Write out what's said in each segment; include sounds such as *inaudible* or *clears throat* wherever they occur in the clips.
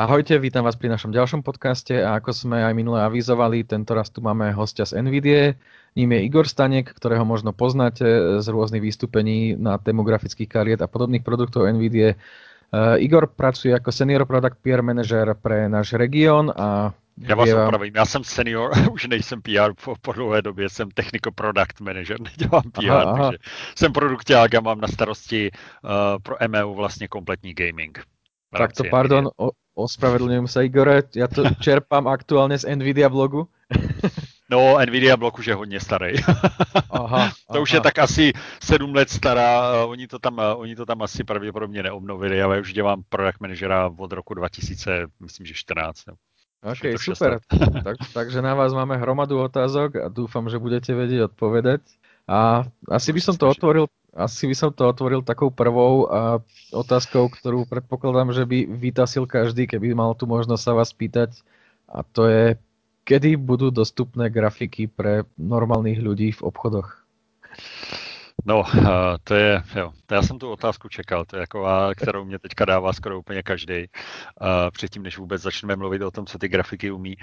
Ahojte, vítam vás pri našom ďalšom podcaste a ako sme aj minule avizovali, tento raz tu máme hostia z NVIDIA. Ním je Igor Stanek, ktorého možno poznáte z rôznych vystúpení na tému grafických kariet a podobných produktov NVIDIA. Uh, Igor pracuje ako senior product PR manager pre náš región a já vás vám... opravím, já jsem senior, *laughs* už nejsem PR po, po dlouhé době, jsem technical product manager, *laughs* nedělám PR, aha, aha. takže jsem produkták a mám na starosti uh, pro MEU vlastně kompletní gaming. Tak to pardon, o, ospravedlňujem sa Igore, ja to *laughs* čerpám aktuálne z Nvidia blogu. No, Nvidia blok už je hodně starý. *laughs* Aha, to aha. už je tak asi sedm let stará. Oni to tam, oni to tam asi pravděpodobně neobnovili, Já už dělám product managera od roku 2000, myslím, že 14. OK, super. tak, takže na vás máme hromadu otázok a dúfam, že budete vedieť odpovedať. A asi by som to otvoril asi by som to otvoril takou prvou a otázkou, ktorú predpokladám, že by vytasil každý, keby mal tu možnosť sa vás pýtať. A to je, kedy budú dostupné grafiky pre normálnych ľudí v obchodoch? No, eh, to je, jo, já jsem tu otázku čekal, to je a kterou mě teďka dává skoro úplně každý, uh, předtím, než vůbec začneme mluvit o tom, co ty grafiky umí.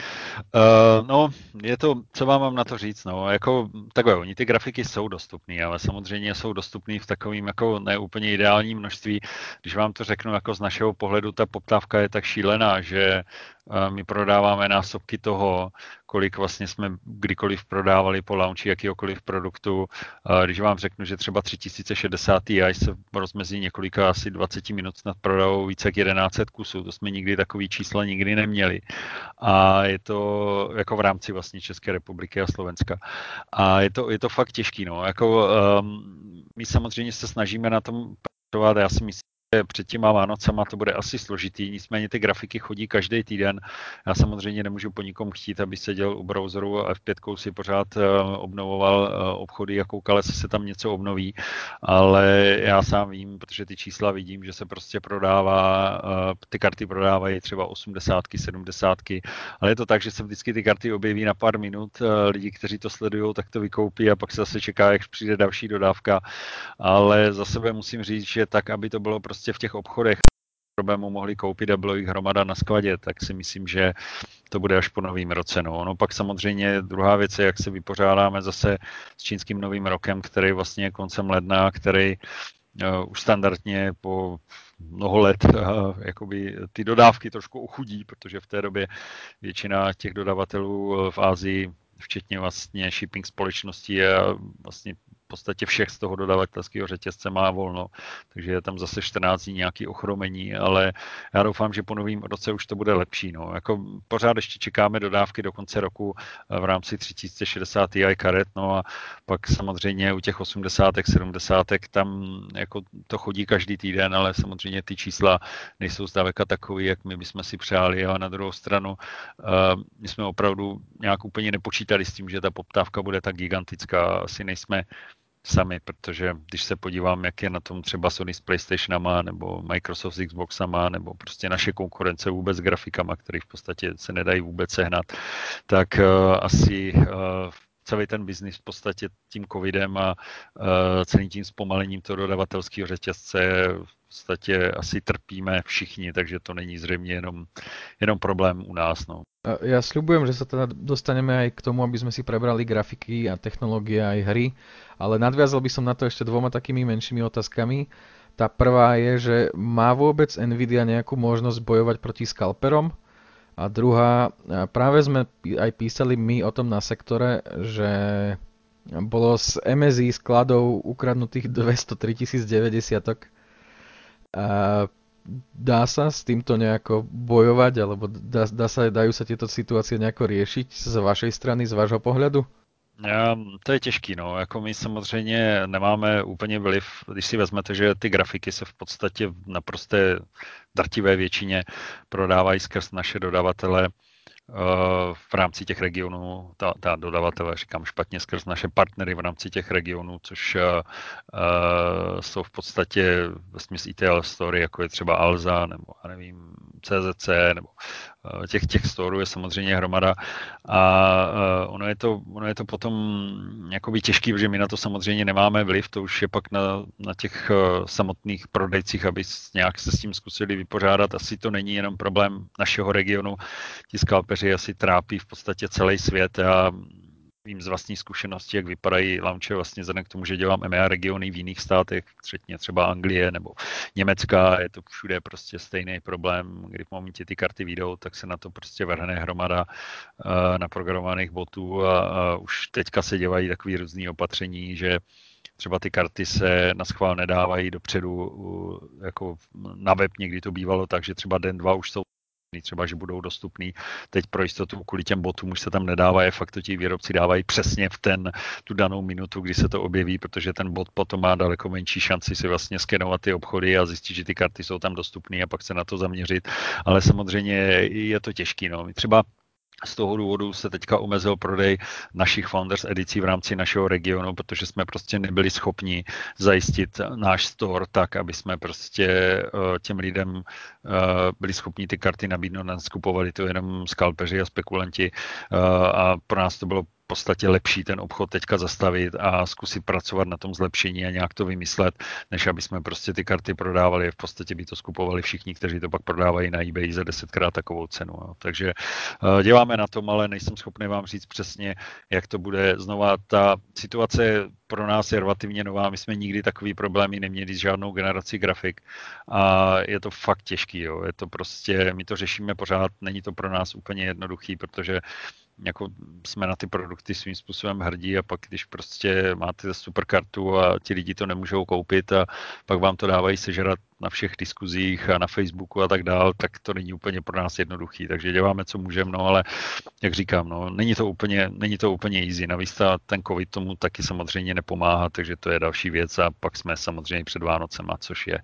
Uh, no, je to, co vám mám na to říct, no, jako takové, oni ty grafiky jsou dostupné, ale samozřejmě jsou dostupné v takovým jako neúplně ideálním množství. Když vám to řeknu, jako z našeho pohledu ta poptávka je tak šílená, že my prodáváme násobky toho, kolik vlastně jsme kdykoliv prodávali po launchi jakýkoliv produktu. Když vám řeknu, že třeba 3060 Ti se rozmezí několika asi 20 minut snad prodávou více jak 1100 kusů. To jsme nikdy takový čísla nikdy neměli. A je to jako v rámci vlastně České republiky a Slovenska. A je to, je to fakt těžký. No. Jako, um, my samozřejmě se snažíme na tom pracovat. Já si myslím, před těma Vánocema to bude asi složitý, nicméně ty grafiky chodí každý týden. Já samozřejmě nemůžu po nikom chtít, aby seděl u browseru a F5 si pořád eh, obnovoval eh, obchody a koukal, jestli se tam něco obnoví, ale já sám vím, protože ty čísla vidím, že se prostě prodává, eh, ty karty prodávají třeba 80, 70, ale je to tak, že se vždycky ty karty objeví na pár minut, lidi, kteří to sledují, tak to vykoupí a pak se zase čeká, jak přijde další dodávka, ale za sebe musím říct, že tak, aby to bylo prostě prostě v těch obchodech problému mohli koupit a bylo jich hromada na skladě, tak si myslím, že to bude až po novým roce. No. no pak samozřejmě druhá věc je, jak se vypořádáme zase s čínským novým rokem, který vlastně je koncem ledna, který uh, už standardně po mnoho let uh, jakoby ty dodávky trošku uchudí, protože v té době většina těch dodavatelů v Ázii včetně vlastně shipping společností a vlastně podstatě všech z toho dodavatelského řetězce má volno, takže je tam zase 14 dní nějaký ochromení, ale já doufám, že po novém roce už to bude lepší. No. Jako pořád ještě čekáme dodávky do konce roku v rámci 3060 Ti karet, no a pak samozřejmě u těch 80, 70 tam jako to chodí každý týden, ale samozřejmě ty čísla nejsou zdaleka takové, jak my bychom si přáli, a na druhou stranu uh, my jsme opravdu nějak úplně nepočítali s tím, že ta poptávka bude tak gigantická. Asi nejsme sami, protože když se podívám, jak je na tom třeba Sony s PlayStationama, nebo Microsoft s Xboxama, nebo prostě naše konkurence vůbec s grafikama, které v podstatě se nedají vůbec sehnat, tak uh, asi uh, celý ten biznis v podstatě tím covidem a uh, celým tím zpomalením toho dodavatelského řetězce podstatě asi trpíme všichni, takže to není zřejmě jenom, jenom problém u nás. No. Ja sľubujem, že sa teda dostaneme aj k tomu, aby sme si prebrali grafiky a technológie aj hry, ale nadviazal by som na to ešte dvoma takými menšími otázkami. Tá prvá je, že má vôbec Nvidia nejakú možnosť bojovať proti skalperom? A druhá, práve sme aj písali my o tom na sektore, že bolo z MSI skladov ukradnutých 203 090 dá sa s týmto nejako bojovať, alebo dá, dá sa, dajú sa tieto situácie nejako riešiť z vašej strany, z vášho pohľadu? To je těžký, no. Jako my samozřejmě nemáme úplně vliv, když si vezmete, že ty grafiky se v podstatě naprosté drtivé většině prodávají skrz naše dodavatele v rámci těch regionů, ta, ta dodavatele, říkám špatně, skrz naše partnery v rámci těch regionů, což uh, jsou v podstatě ve smyslu ITL story, jako je třeba Alza, nebo nevím, CZC, nebo těch, těch storů je samozřejmě hromada a ono je to, ono je to potom jakoby těžký, protože my na to samozřejmě nemáme vliv, to už je pak na, na těch samotných prodejcích, aby nějak se s tím zkusili vypořádat. Asi to není jenom problém našeho regionu, ti skalpeři asi trápí v podstatě celý svět a vím z vlastní zkušenosti, jak vypadají launche vlastně vzhledem k tomu, že dělám EMEA regiony v jiných státech, třetně třeba Anglie nebo Německa, je to všude prostě stejný problém, kdy v momentě ty karty vyjdou, tak se na to prostě vrhne hromada uh, naprogramovaných botů a, a už teďka se dělají takové různé opatření, že třeba ty karty se na schvál nedávají dopředu jako na web, někdy to bývalo tak, že třeba den, dva už jsou třeba, že budou dostupný. Teď pro jistotu kvůli těm botům už se tam nedává, je fakt to ti výrobci dávají přesně v ten, tu danou minutu, kdy se to objeví, protože ten bot potom má daleko menší šanci si vlastně skenovat ty obchody a zjistit, že ty karty jsou tam dostupné a pak se na to zaměřit. Ale samozřejmě je to těžký. No. Třeba z toho důvodu se teďka omezil prodej našich Founders edicí v rámci našeho regionu, protože jsme prostě nebyli schopni zajistit náš store tak, aby jsme prostě eh, těm lidem eh, byli schopni ty karty nabídnout, neskupovali to jenom skalpeři a spekulanti eh, a pro nás to bylo podstatě lepší ten obchod teďka zastavit a zkusit pracovat na tom zlepšení a nějak to vymyslet, než aby jsme prostě ty karty prodávali. V podstatě by to skupovali všichni, kteří to pak prodávají na eBay za desetkrát takovou cenu. Jo. Takže uh, děláme na tom, ale nejsem schopný vám říct přesně, jak to bude. Znova ta situace pro nás je relativně nová. My jsme nikdy takový problémy neměli s žádnou generací grafik a je to fakt těžký. Jo. Je to prostě, my to řešíme pořád, není to pro nás úplně jednoduchý, protože jako jsme na ty produkty svým způsobem hrdí a pak, když prostě máte super kartu a ti lidi to nemůžou koupit a pak vám to dávají sežrat na všech diskuzích a na Facebooku a tak dál, tak to není úplně pro nás jednoduchý. Takže děláme, co můžeme, no ale jak říkám, no, není to úplně, není to úplně easy. Navíc ta, ten covid tomu taky samozřejmě nepomáhá, takže to je další věc a pak jsme samozřejmě před Vánocema, což je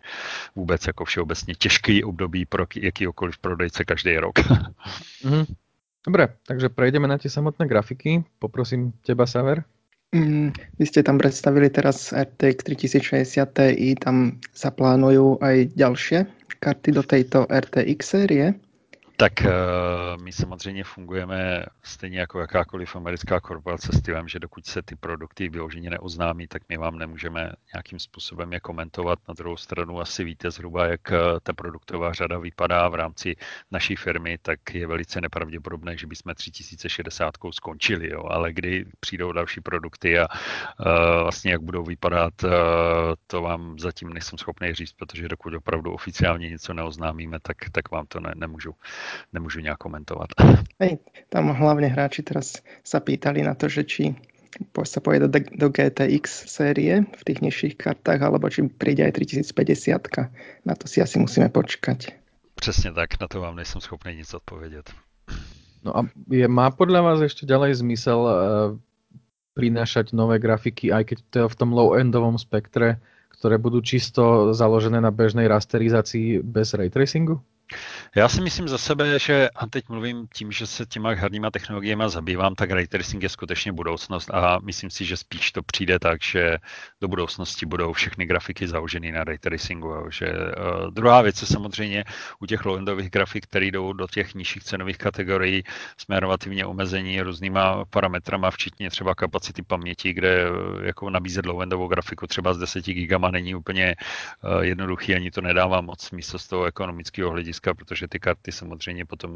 vůbec jako všeobecně těžký období pro jakýkoliv prodejce každý rok. Mm-hmm. Dobre, takže prejdeme na tie samotné grafiky. Poprosím teba, Saver. Mm, vy ste tam predstavili teraz RTX 3060 Ti, tam zaplánujú aj ďalšie karty do tejto RTX série. Tak eh, my samozřejmě fungujeme stejně jako jakákoliv americká korporace s tím, že dokud se ty produkty vyloženě neoznámí, tak my vám nemůžeme nějakým způsobem je komentovat. Na druhou stranu asi víte zhruba, jak eh, ta produktová řada vypadá v rámci naší firmy, tak je velice nepravděpodobné, že bychom 3060 skončili, jo. ale kdy přijdou další produkty a uh, vlastně jak budou vypadat, to vám zatím nejsem schopný říct, protože dokud opravdu oficiálně něco neoznámíme, tak, tak vám to ne, nemůžu nemůžu nějak komentovat. Hej, tam hlavně hráči teraz sa pýtali na to, že či sa pojede do, do GTX série v tých nižších kartách, alebo či príde aj 3050. Na to si asi musíme počkať. Přesně tak, na to vám nejsem schopný nic odpovědět. No a je, má podľa vás ešte ďalej zmysel uh, prinášať nové grafiky, aj keď to je v tom low-endovom spektre, ktoré budú čisto založené na bežnej rasterizácii bez ray tracingu? Já si myslím za sebe, že a teď mluvím tím, že se těma herníma technologiemi zabývám, tak ray tracing je skutečně budoucnost a myslím si, že spíš to přijde tak, že do budoucnosti budou všechny grafiky založeny na ray tracingu. Že, uh, druhá věc je samozřejmě u těch low-endových grafik, které jdou do těch nižších cenových kategorií, jsme relativně omezení různýma parametrama, včetně třeba kapacity paměti, kde uh, jako nabízet low-endovou grafiku třeba z 10 gigama není úplně uh, jednoduchý, ani to nedává moc smysl z toho ekonomického hlediska, protože protože ty karty samozřejmě potom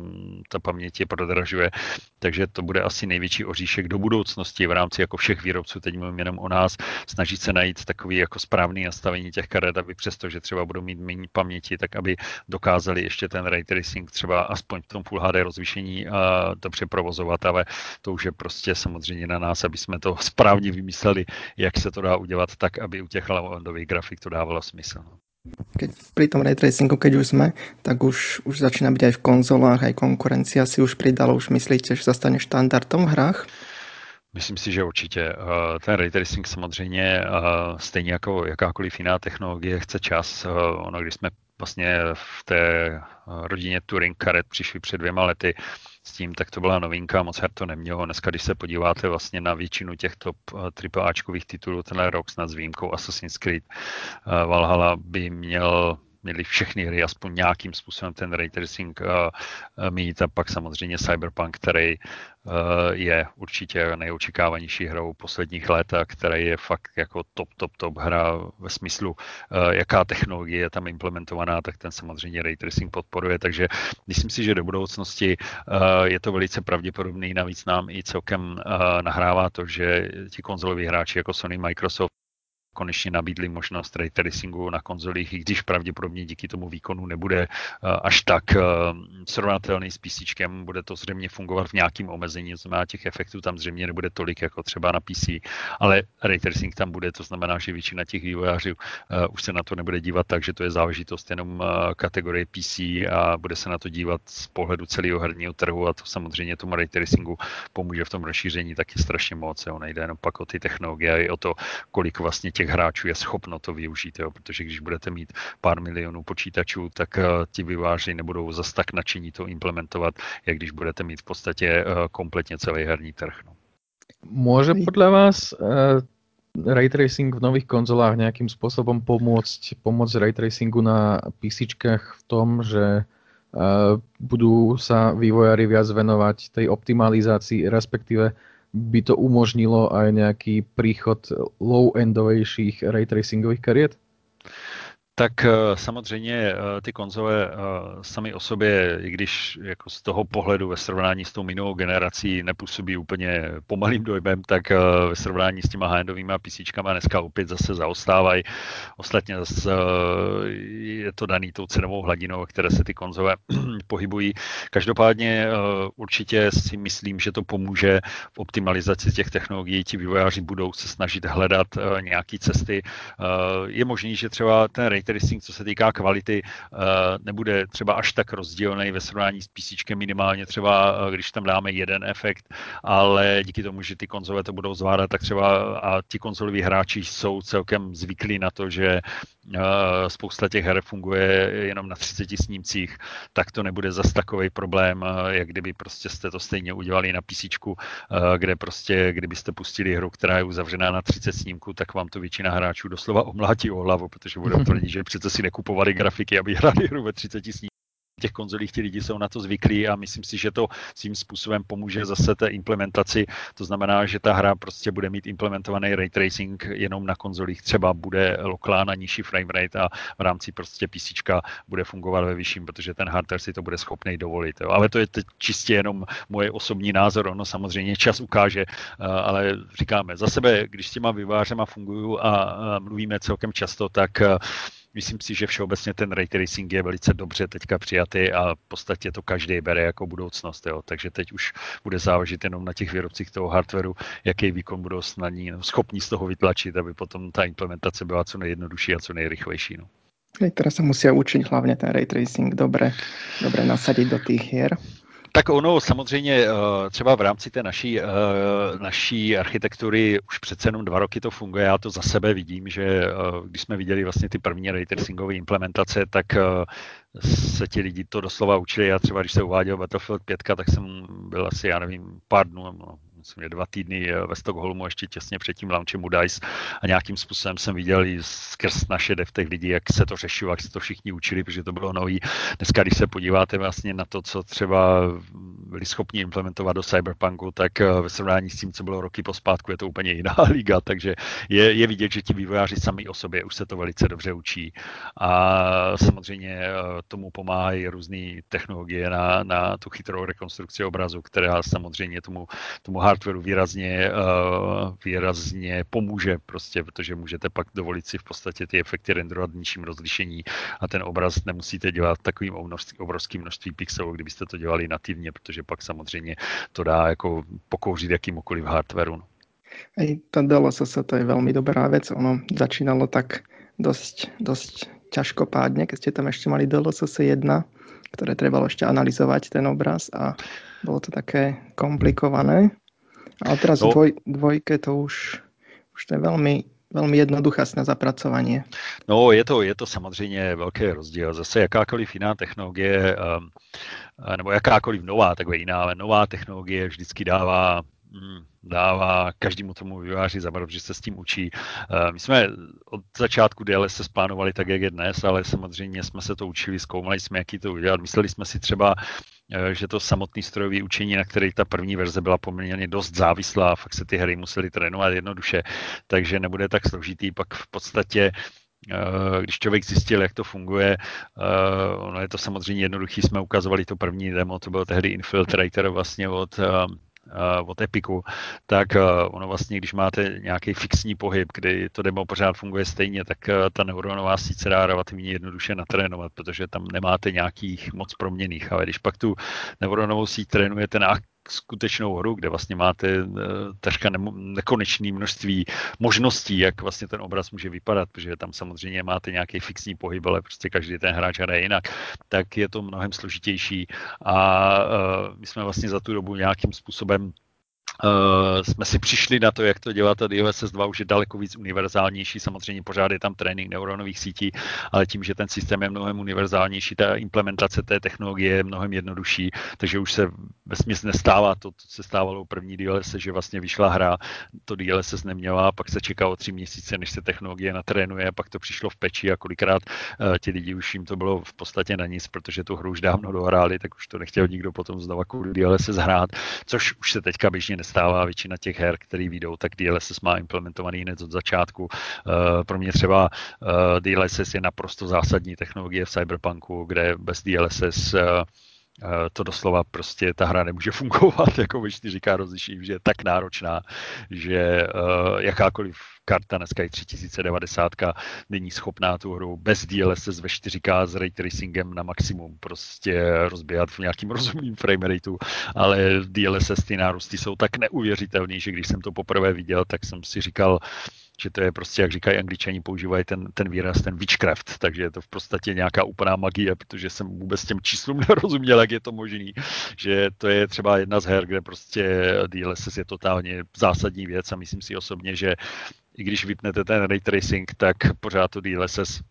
ta paměť je prodražuje, takže to bude asi největší oříšek do budoucnosti v rámci jako všech výrobců, teď mluvím jenom o nás, snažit se najít takový jako správný nastavení těch karet, aby přesto, že třeba budou mít méně paměti, tak aby dokázali ještě ten ray tracing třeba aspoň v tom Full HD rozlišení a dobře provozovat, ale to už je prostě samozřejmě na nás, aby jsme to *laughs* správně vymysleli, jak se to dá udělat tak, aby u těch lavandových grafik to dávalo smysl. Keď pri tom ray tracingu, keď už sme, tak už, už začína byť aj v konzolách, aj konkurencia si už pridala. Už myslíte, že sa stane štandardom v hrách? Myslím si, že určitě. Eh, ten ray tracing samozřejmě eh, stejně jako jakákoliv jiná technologie chce čas. Eh, ono, když jsme vlastně v té rodině Turing karet přišli před dvěma lety, s tím, tak to byla novinka, moc her to nemělo. Dneska, když se podíváte vlastně na většinu těch top AAAčkových titulů tenhle rok snad s výjimkou Assassin's Creed Valhalla by měl měli všechny hry aspoň nějakým způsobem ten ray tracing uh, mít. A pak samozřejmě Cyberpunk, který uh, je určitě nejočekávanější hrou posledních let a který je fakt jako top, top, top hra ve smyslu, uh, jaká technologie je tam implementovaná, tak ten samozřejmě ray tracing podporuje, takže myslím si, že do budoucnosti uh, je to velice pravděpodobný, navíc nám i celkem uh, nahrává to, že ti konzoloví hráči jako Sony, Microsoft konečně nabídli možnost ray tracingu na konzolích, i když pravděpodobně díky tomu výkonu nebude eh, až tak eh, srovnatelný s PC, bude to zřejmě fungovat v nějakém omezení, to znamená těch efektů tam zřejmě nebude tolik jako třeba na PC, ale ray tracing tam bude, to znamená, že většina těch vývojářů uh, už se na to nebude dívat tak, že to je záležitost jenom kategorie PC a bude se na to dívat z pohledu celého herního trhu a to samozřejmě tomu ray tracingu pomůže v tom rozšíření taky strašně moc. Jo. Nejde jenom pak o ty technologie, i o to, kolik vlastně těch těch hráčů je schopno to využít, jo? protože když budete mít pár milionů počítačů, tak uh, ti vyváři nebudou zas tak nadšení to implementovat, jak když budete mít v podstatě uh, kompletně celý herní trh. No. Může podle vás uh, ray tracing v nových konzolách nějakým způsobem pomoct, pomoct ray tracingu na PC v tom, že uh, budú sa vývojári viac venovať tej optimalizácii, respektíve by to umožnilo aj nejaký príchod low-endovejších ray tracingových kariet? Tak eh, samozřejmě eh, ty konzole eh, sami o sobě, i když jako z toho pohledu ve srovnání s tou minulou generací nepůsobí úplně pomalým dojmem, tak ve srovnání s těma high-endovými PCčkama dneska opět zase zaostávají. Ostatně zase je to daný tou cenovou hladinou, které se ty konzole *clears throat* pohybují. Každopádně určitě si myslím, že to pomůže v optimalizaci těch technologií. Ti vývojáři budou se snažit hledat nějaké cesty. Je možný, že třeba ten tracing, co se týká kvality, eh, nebude třeba až tak rozdílný ve srovnání s PC, minimálně třeba, eh, když tam dáme jeden efekt, ale díky tomu, že ty konzole to budou zvládat, tak třeba a ti konzoloví hráči jsou celkem zvyklí na to, že eh, spousta těch her funguje jenom na 30 snímcích, tak to nebude zas takový problém, jak kdyby prostě jste to stejně udělali na PC, kde prostě, kdybyste pustili hru, která je uzavřená na 30 snímků, tak vám to většina hráčů doslova omlátí o hlavu, protože budou tvrdit, že přece si nekupovali grafiky, aby hráli hru ve 30 sní těch konzolích ti lidi jsou na to zvyklí a myslím si, že to svým způsobem pomůže zase té implementaci. To znamená, že ta hra prostě bude mít implementovaný ray tracing jenom na konzolích, třeba bude loklá na nižší frame rate a v rámci prostě PC bude fungovat ve vyšším, protože ten hardware si to bude schopný dovolit. Jo. Ale to je teď čistě jenom moje osobní názor, ono samozřejmě čas ukáže, eh, ale říkáme, za sebe, když s těma vyvářema funguju a mluvíme celkem často, tak eh, myslím si, že všeobecně ten ray tracing je velice dobře teďka přijatý a v podstatě to každý bere jako budoucnost. Jo. Takže teď už bude záležet jenom na těch výrobcích toho hardwareu, jaký výkon budou snadní, no, schopní z toho vytlačit, aby potom ta implementace byla co nejjednodušší a co nejrychlejší. No. Hej, teraz sa musia učiť hlavne ten ray tracing dobre nasadiť do tých hier. Tak ono samozřejmě eh, třeba v rámci té naší, eh, naší architektury už přece jenom dva roky to funguje. Já to za sebe vidím, že eh, když jsme viděli vlastně ty první ray implementace, tak se ti lidi to doslova učili. Já třeba, když se uváděl Battlefield 5, tak jsem byl asi, já nevím, pár dnů, no, myslím, že dva týdny ve Stockholmu ještě těsně před tím launchem u DICE a nějakým způsobem jsem viděl i skrz naše devtech lidí, jak se to řešilo, jak se to všichni učili, protože to bylo nový. Dneska, když se podíváte vlastně na to, co třeba byli schopni implementovat do Cyberpunku, tak eh, ve srovnání s tím, co bylo roky pospátku, je to úplně jiná *laughs* liga, takže je, je vidět, že ti vývojáři sami o sobě už se to velice dobře učí. A samozřejmě eh, tomu pomáhají různé technologie na, na tu chytrou rekonstrukci obrazu, která samozřejmě tomu, tomu hard hardwareu výrazně, uh, výrazně pomůže prostě, protože můžete pak dovolit si v podstatě ty efekty renderovat v nižším rozlišení a ten obraz nemusíte dělat takovým obrovským množství pixelů, kdybyste to dělali nativně, protože pak samozřejmě to dá jako pokouřit jakýmkoliv hardwareu. No. Hej, to DLSS to je veľmi dobrá vec. Ono začínalo tak dosť, dosť ťažkopádne, keď ste tam ešte mali DLSS 1, ktoré trebalo ešte analyzovať ten obraz a bolo to také komplikované. Ale teraz no, dvoj, dvojke to už, už to je velmi, velmi jednoduché na zapracování. No, je to, je to samozřejmě velký rozdíl. Zase jakákoliv jiná technologie, um, nebo jakákoliv nová, takové jiná, ale nová technologie vždycky dává mm, dává každému tomu výváři za že se s tím učí. Eh, my jsme od začátku DLSS plánovali tak, jak je dnes, ale samozřejmě jsme se to učili, zkoumali jsme, jaký to udělat. Mysleli jsme si třeba, eh, že to samotné strojové učení, na které ta první verze byla poměrně dost závislá, fakt se ty hry museli trénovat jednoduše, takže nebude tak složitý. Pak v podstatě Eh, když člověk zjistil, jak to funguje, eh, ono je to samozřejmě jednoduchý, jsme ukazovali to první demo, to byl tehdy Infiltrator vlastně od eh, od Epiku, tak ono vlastně, když máte nějaký fixní pohyb, kdy to demo pořád funguje stejně, tak ta neuronová síť se dá relativně jednoduše natrénovat, protože tam nemáte nějakých moc proměných, ale když pak tu neuronovou síť trénujete na skutečnou hru, kde vlastně máte eh, takřka nekonečné množství možností, jak vlastně ten obraz může vypadat, protože tam samozřejmě máte nějaký fixní pohyb, ale prostě každý ten hráč hraje jinak, tak je to mnohem složitější. A eh, my jsme vlastně za tu dobu nějakým způsobem Uh, jsme si přišli na to, jak to dělat. A DLSS 2 už je daleko víc univerzálnější, samozřejmě pořád je tam trénink neuronových sítí, ale tím, že ten systém je mnohem univerzálnější, ta implementace té technologie je mnohem jednodušší, takže už se ve smyslu nestává to, co se stávalo u první DLSS, že vlastně vyšla hra, to DLSS neměla, pak se čekalo tři měsíce, než se technologie natrénuje, pak to přišlo v peči a kolikrát uh, ti lidi už jim to bylo v podstatě na nic, protože tu hru už dávno dohráli, tak už to nechtěl nikdo potom znova kvůli DLSS hrát, což už se teďka běžně nestává většina těch her, které vyjdou, tak DLSS má implementovaný hned od začátku. Eh, pro mě třeba eh, DLSS je naprosto zásadní technologie v Cyberpunku, kde bez DLSS to doslova prostě ta hra nemůže *laughs* fungovat, jako říká rozlišení, že je tak náročná, že jakákoliv karta, dneska je 3090, není schopná tu hru bez DLSS ve 4K s ray tracingem na maximum prostě rozbíhat v nějakým *laughs* rozumným frame rateu, ale DLSS ty nárůsty jsou tak neuvěřitelný, že když jsem to poprvé viděl, tak jsem si říkal, že to je prostě, jak říkají angličani, používají ten, ten výraz, ten witchcraft, takže je to v podstatě nějaká úplná magie, protože jsem vůbec těm číslům *laughs* nerozuměl, jak je to možný, že to je třeba jedna z her, kde prostě DLSS je totálně zásadní věc a myslím si osobně, že i když vypnete ten ray tracing, tak pořád to DLSS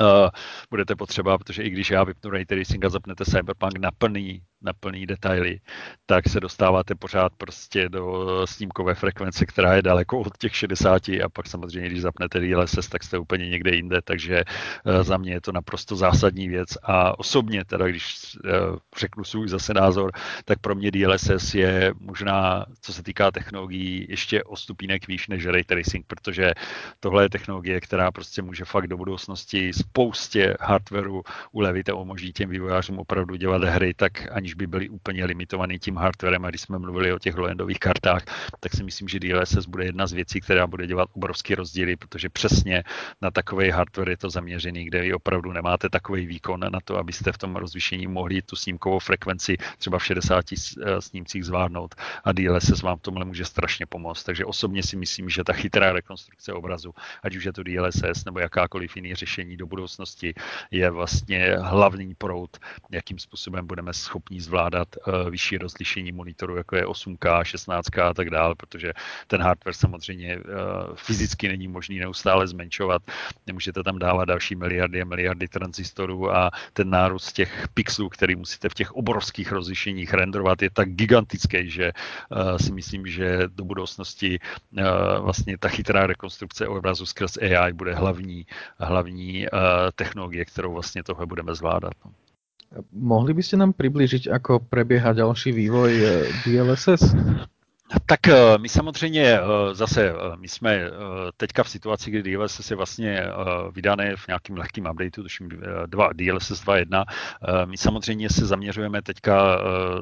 uh, budete potřeba, protože i když já vypnu ray tracing a zapnete Cyberpunk na plný na plný detaily, tak se dostáváte pořád prostě do snímkové frekvence, která je daleko od těch 60 a pak samozřejmě, když zapnete DLSS, tak jste úplně někde jinde, takže eh, za mě je to naprosto zásadní věc. A osobně teda, když eh, řeknu svůj zase názor, tak pro mě DLSS je možná, co se týká technologií, ještě o stupínek výš než ray tracing, protože tohle je technologie, která prostě může fakt do budoucnosti spoustě hardwareu ulevit a umožní těm vývojářům opravdu dělat hry tak ani aniž by byly úplně limitovaný tím hardwarem. A když jsme mluvili o těch low-endových kartách, tak si myslím, že DLSS bude jedna z věcí, která bude dělat obrovské rozdíly, protože přesně na takový hardware je to zaměřený, kde vy opravdu nemáte takový výkon na to, abyste v tom rozlišení mohli tu snímkovou frekvenci třeba v 60 eh, snímcích zvládnout. A DLSS vám tomhle může strašně pomoct. Takže osobně si myslím, že ta chytrá rekonstrukce obrazu, ať už je to DLSS nebo jakákoliv jiný řešení do budoucnosti, je vlastně hlavní proud, jakým způsobem budeme schopni zvládat uh, vyšší rozlišení monitoru, jako je 8K, 16K a tak dále, protože ten hardware samozřejmě uh, fyzicky není možný neustále zmenšovat. Nemůžete tam dávat další miliardy a miliardy tranzistorů a ten nárůst těch pixelů, který musíte v těch obrovských rozlišeních renderovat, je tak gigantický, že uh, si myslím, že do budoucnosti vlastně ta chytrá rekonstrukce obrazu skrz AI bude hlavní, hlavní technologie, kterou vlastně tohle budeme zvládat. No. Mohli by ste nám približiť, ako prebieha ďalší vývoj eh, DLSS? Tak eh, my samozřejmě eh, zase, my jsme teďka v situaci, kdy DLSS je vlastně vydané v nějakým lehkým updateu, tuším dva, DLSS 2.1. My samozřejmě se zaměřujeme teďka,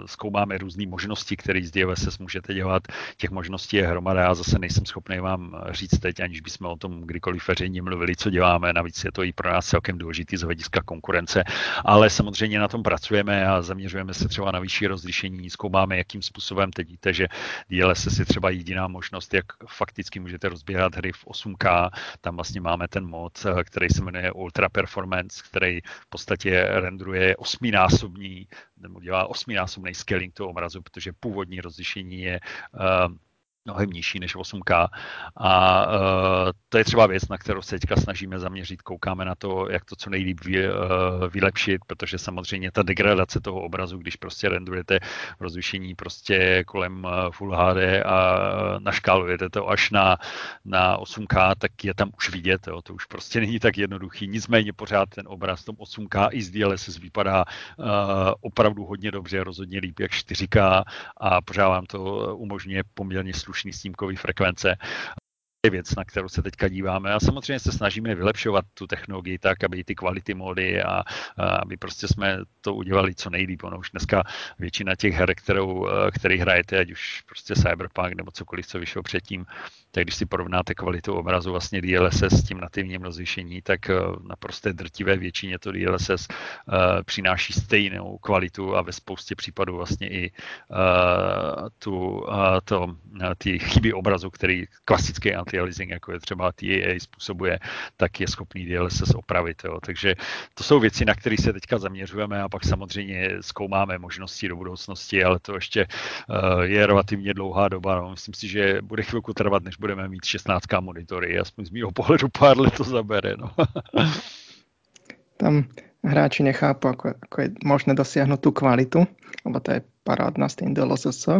zkoumáme různé možnosti, které z DLSS můžete dělat. Těch možností je hromada, já zase nejsem schopný vám říct teď, aniž bychom o tom kdykoliv veřejně mluvili, co děláme. Navíc je to i pro nás celkem důležitý z hlediska konkurence, ale samozřejmě na tom pracujeme a zaměřujeme se třeba na vyšší rozlišení, zkoumáme, jakým způsobem teď víte, že DLSS je třeba jediná možnost, jak fakticky můžete rozbíhat hry v 8K. Tam vlastně máme ten mod, který se jmenuje Ultra Performance, který v podstatě rendruje osminásobní, nebo dělá osminásobný scaling toho obrazu, protože původní rozlišení je uh, mnohem nižší než 8K. A uh, to je třeba věc, na kterou se teďka snažíme zaměřit. Koukáme na to, jak to co nejlíp vy, uh, vylepšit, protože samozřejmě ta degradace toho obrazu, když prostě rendujete v rozlišení prostě kolem Full HD a naškálujete to až na, na 8K, tak je tam už vidět. Jo. To už prostě není tak jednoduchý. Nicméně pořád ten obraz v tom 8K i z DLSS vypadá opravdu hodně dobře, rozhodně líp jak 4K a pořád vám to umožňuje poměrně slušný snímkový frekvence je věc, na kterou se teďka díváme a samozřejmě se snažíme vylepšovat tu technologii tak, aby ty kvality mody a, a aby prostě jsme to udělali co nejlíp. Ono už dneska většina těch her, kterou, který hrajete, ať už prostě Cyberpunk nebo cokoliv, co vyšlo předtím, tak když si porovnáte kvalitu obrazu vlastně DLSS s tím nativním rozlišení, tak naprosto drtivé většině to DLSS uh, přináší stejnou kvalitu a ve spoustě případů vlastně i uh, tu, uh, to, ty chyby obrazu, který klasický anti-aliasing, jako je třeba TAA způsobuje, tak je schopný DLSS opravit. Jo. Takže to jsou věci, na které se teďka zaměřujeme a pak samozřejmě zkoumáme možnosti do budoucnosti, ale to ještě uh, je relativně dlouhá doba. No. Myslím si, že bude chvilku trvat, než budeme mít 16K monitory. Aspoň z mého pohledu pár let to zabere. No. Tam hráči nechápu, ako, ako je možné dosiahnuť tú kvalitu, lebo to je parádna s tým DLSS,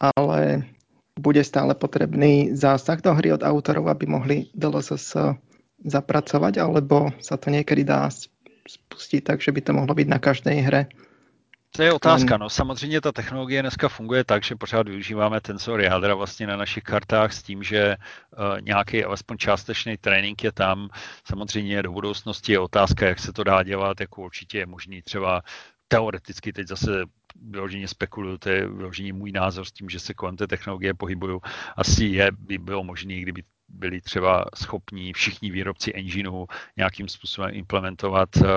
ale bude stále potrebný zásah do hry od autorov, aby mohli DLSS zapracovať, alebo sa to niekedy dá spustiť tak, že by to mohlo byť na každej hre. To je otázka. No, samozřejmě ta technologie dneska funguje tak, že pořád využíváme tensor jádra vlastně na našich kartách s tím, že uh, nějaký alespoň částečný trénink je tam. Samozřejmě do budoucnosti je otázka, jak se to dá dělat, jako určitě je možný třeba teoreticky teď zase vyloženě spekuluju, to je vyloženě můj názor s tím, že se kolem té technologie pohybuju. Asi je, by bylo možné, kdyby byli třeba schopní všichni výrobci engineů nějakým způsobem implementovat uh,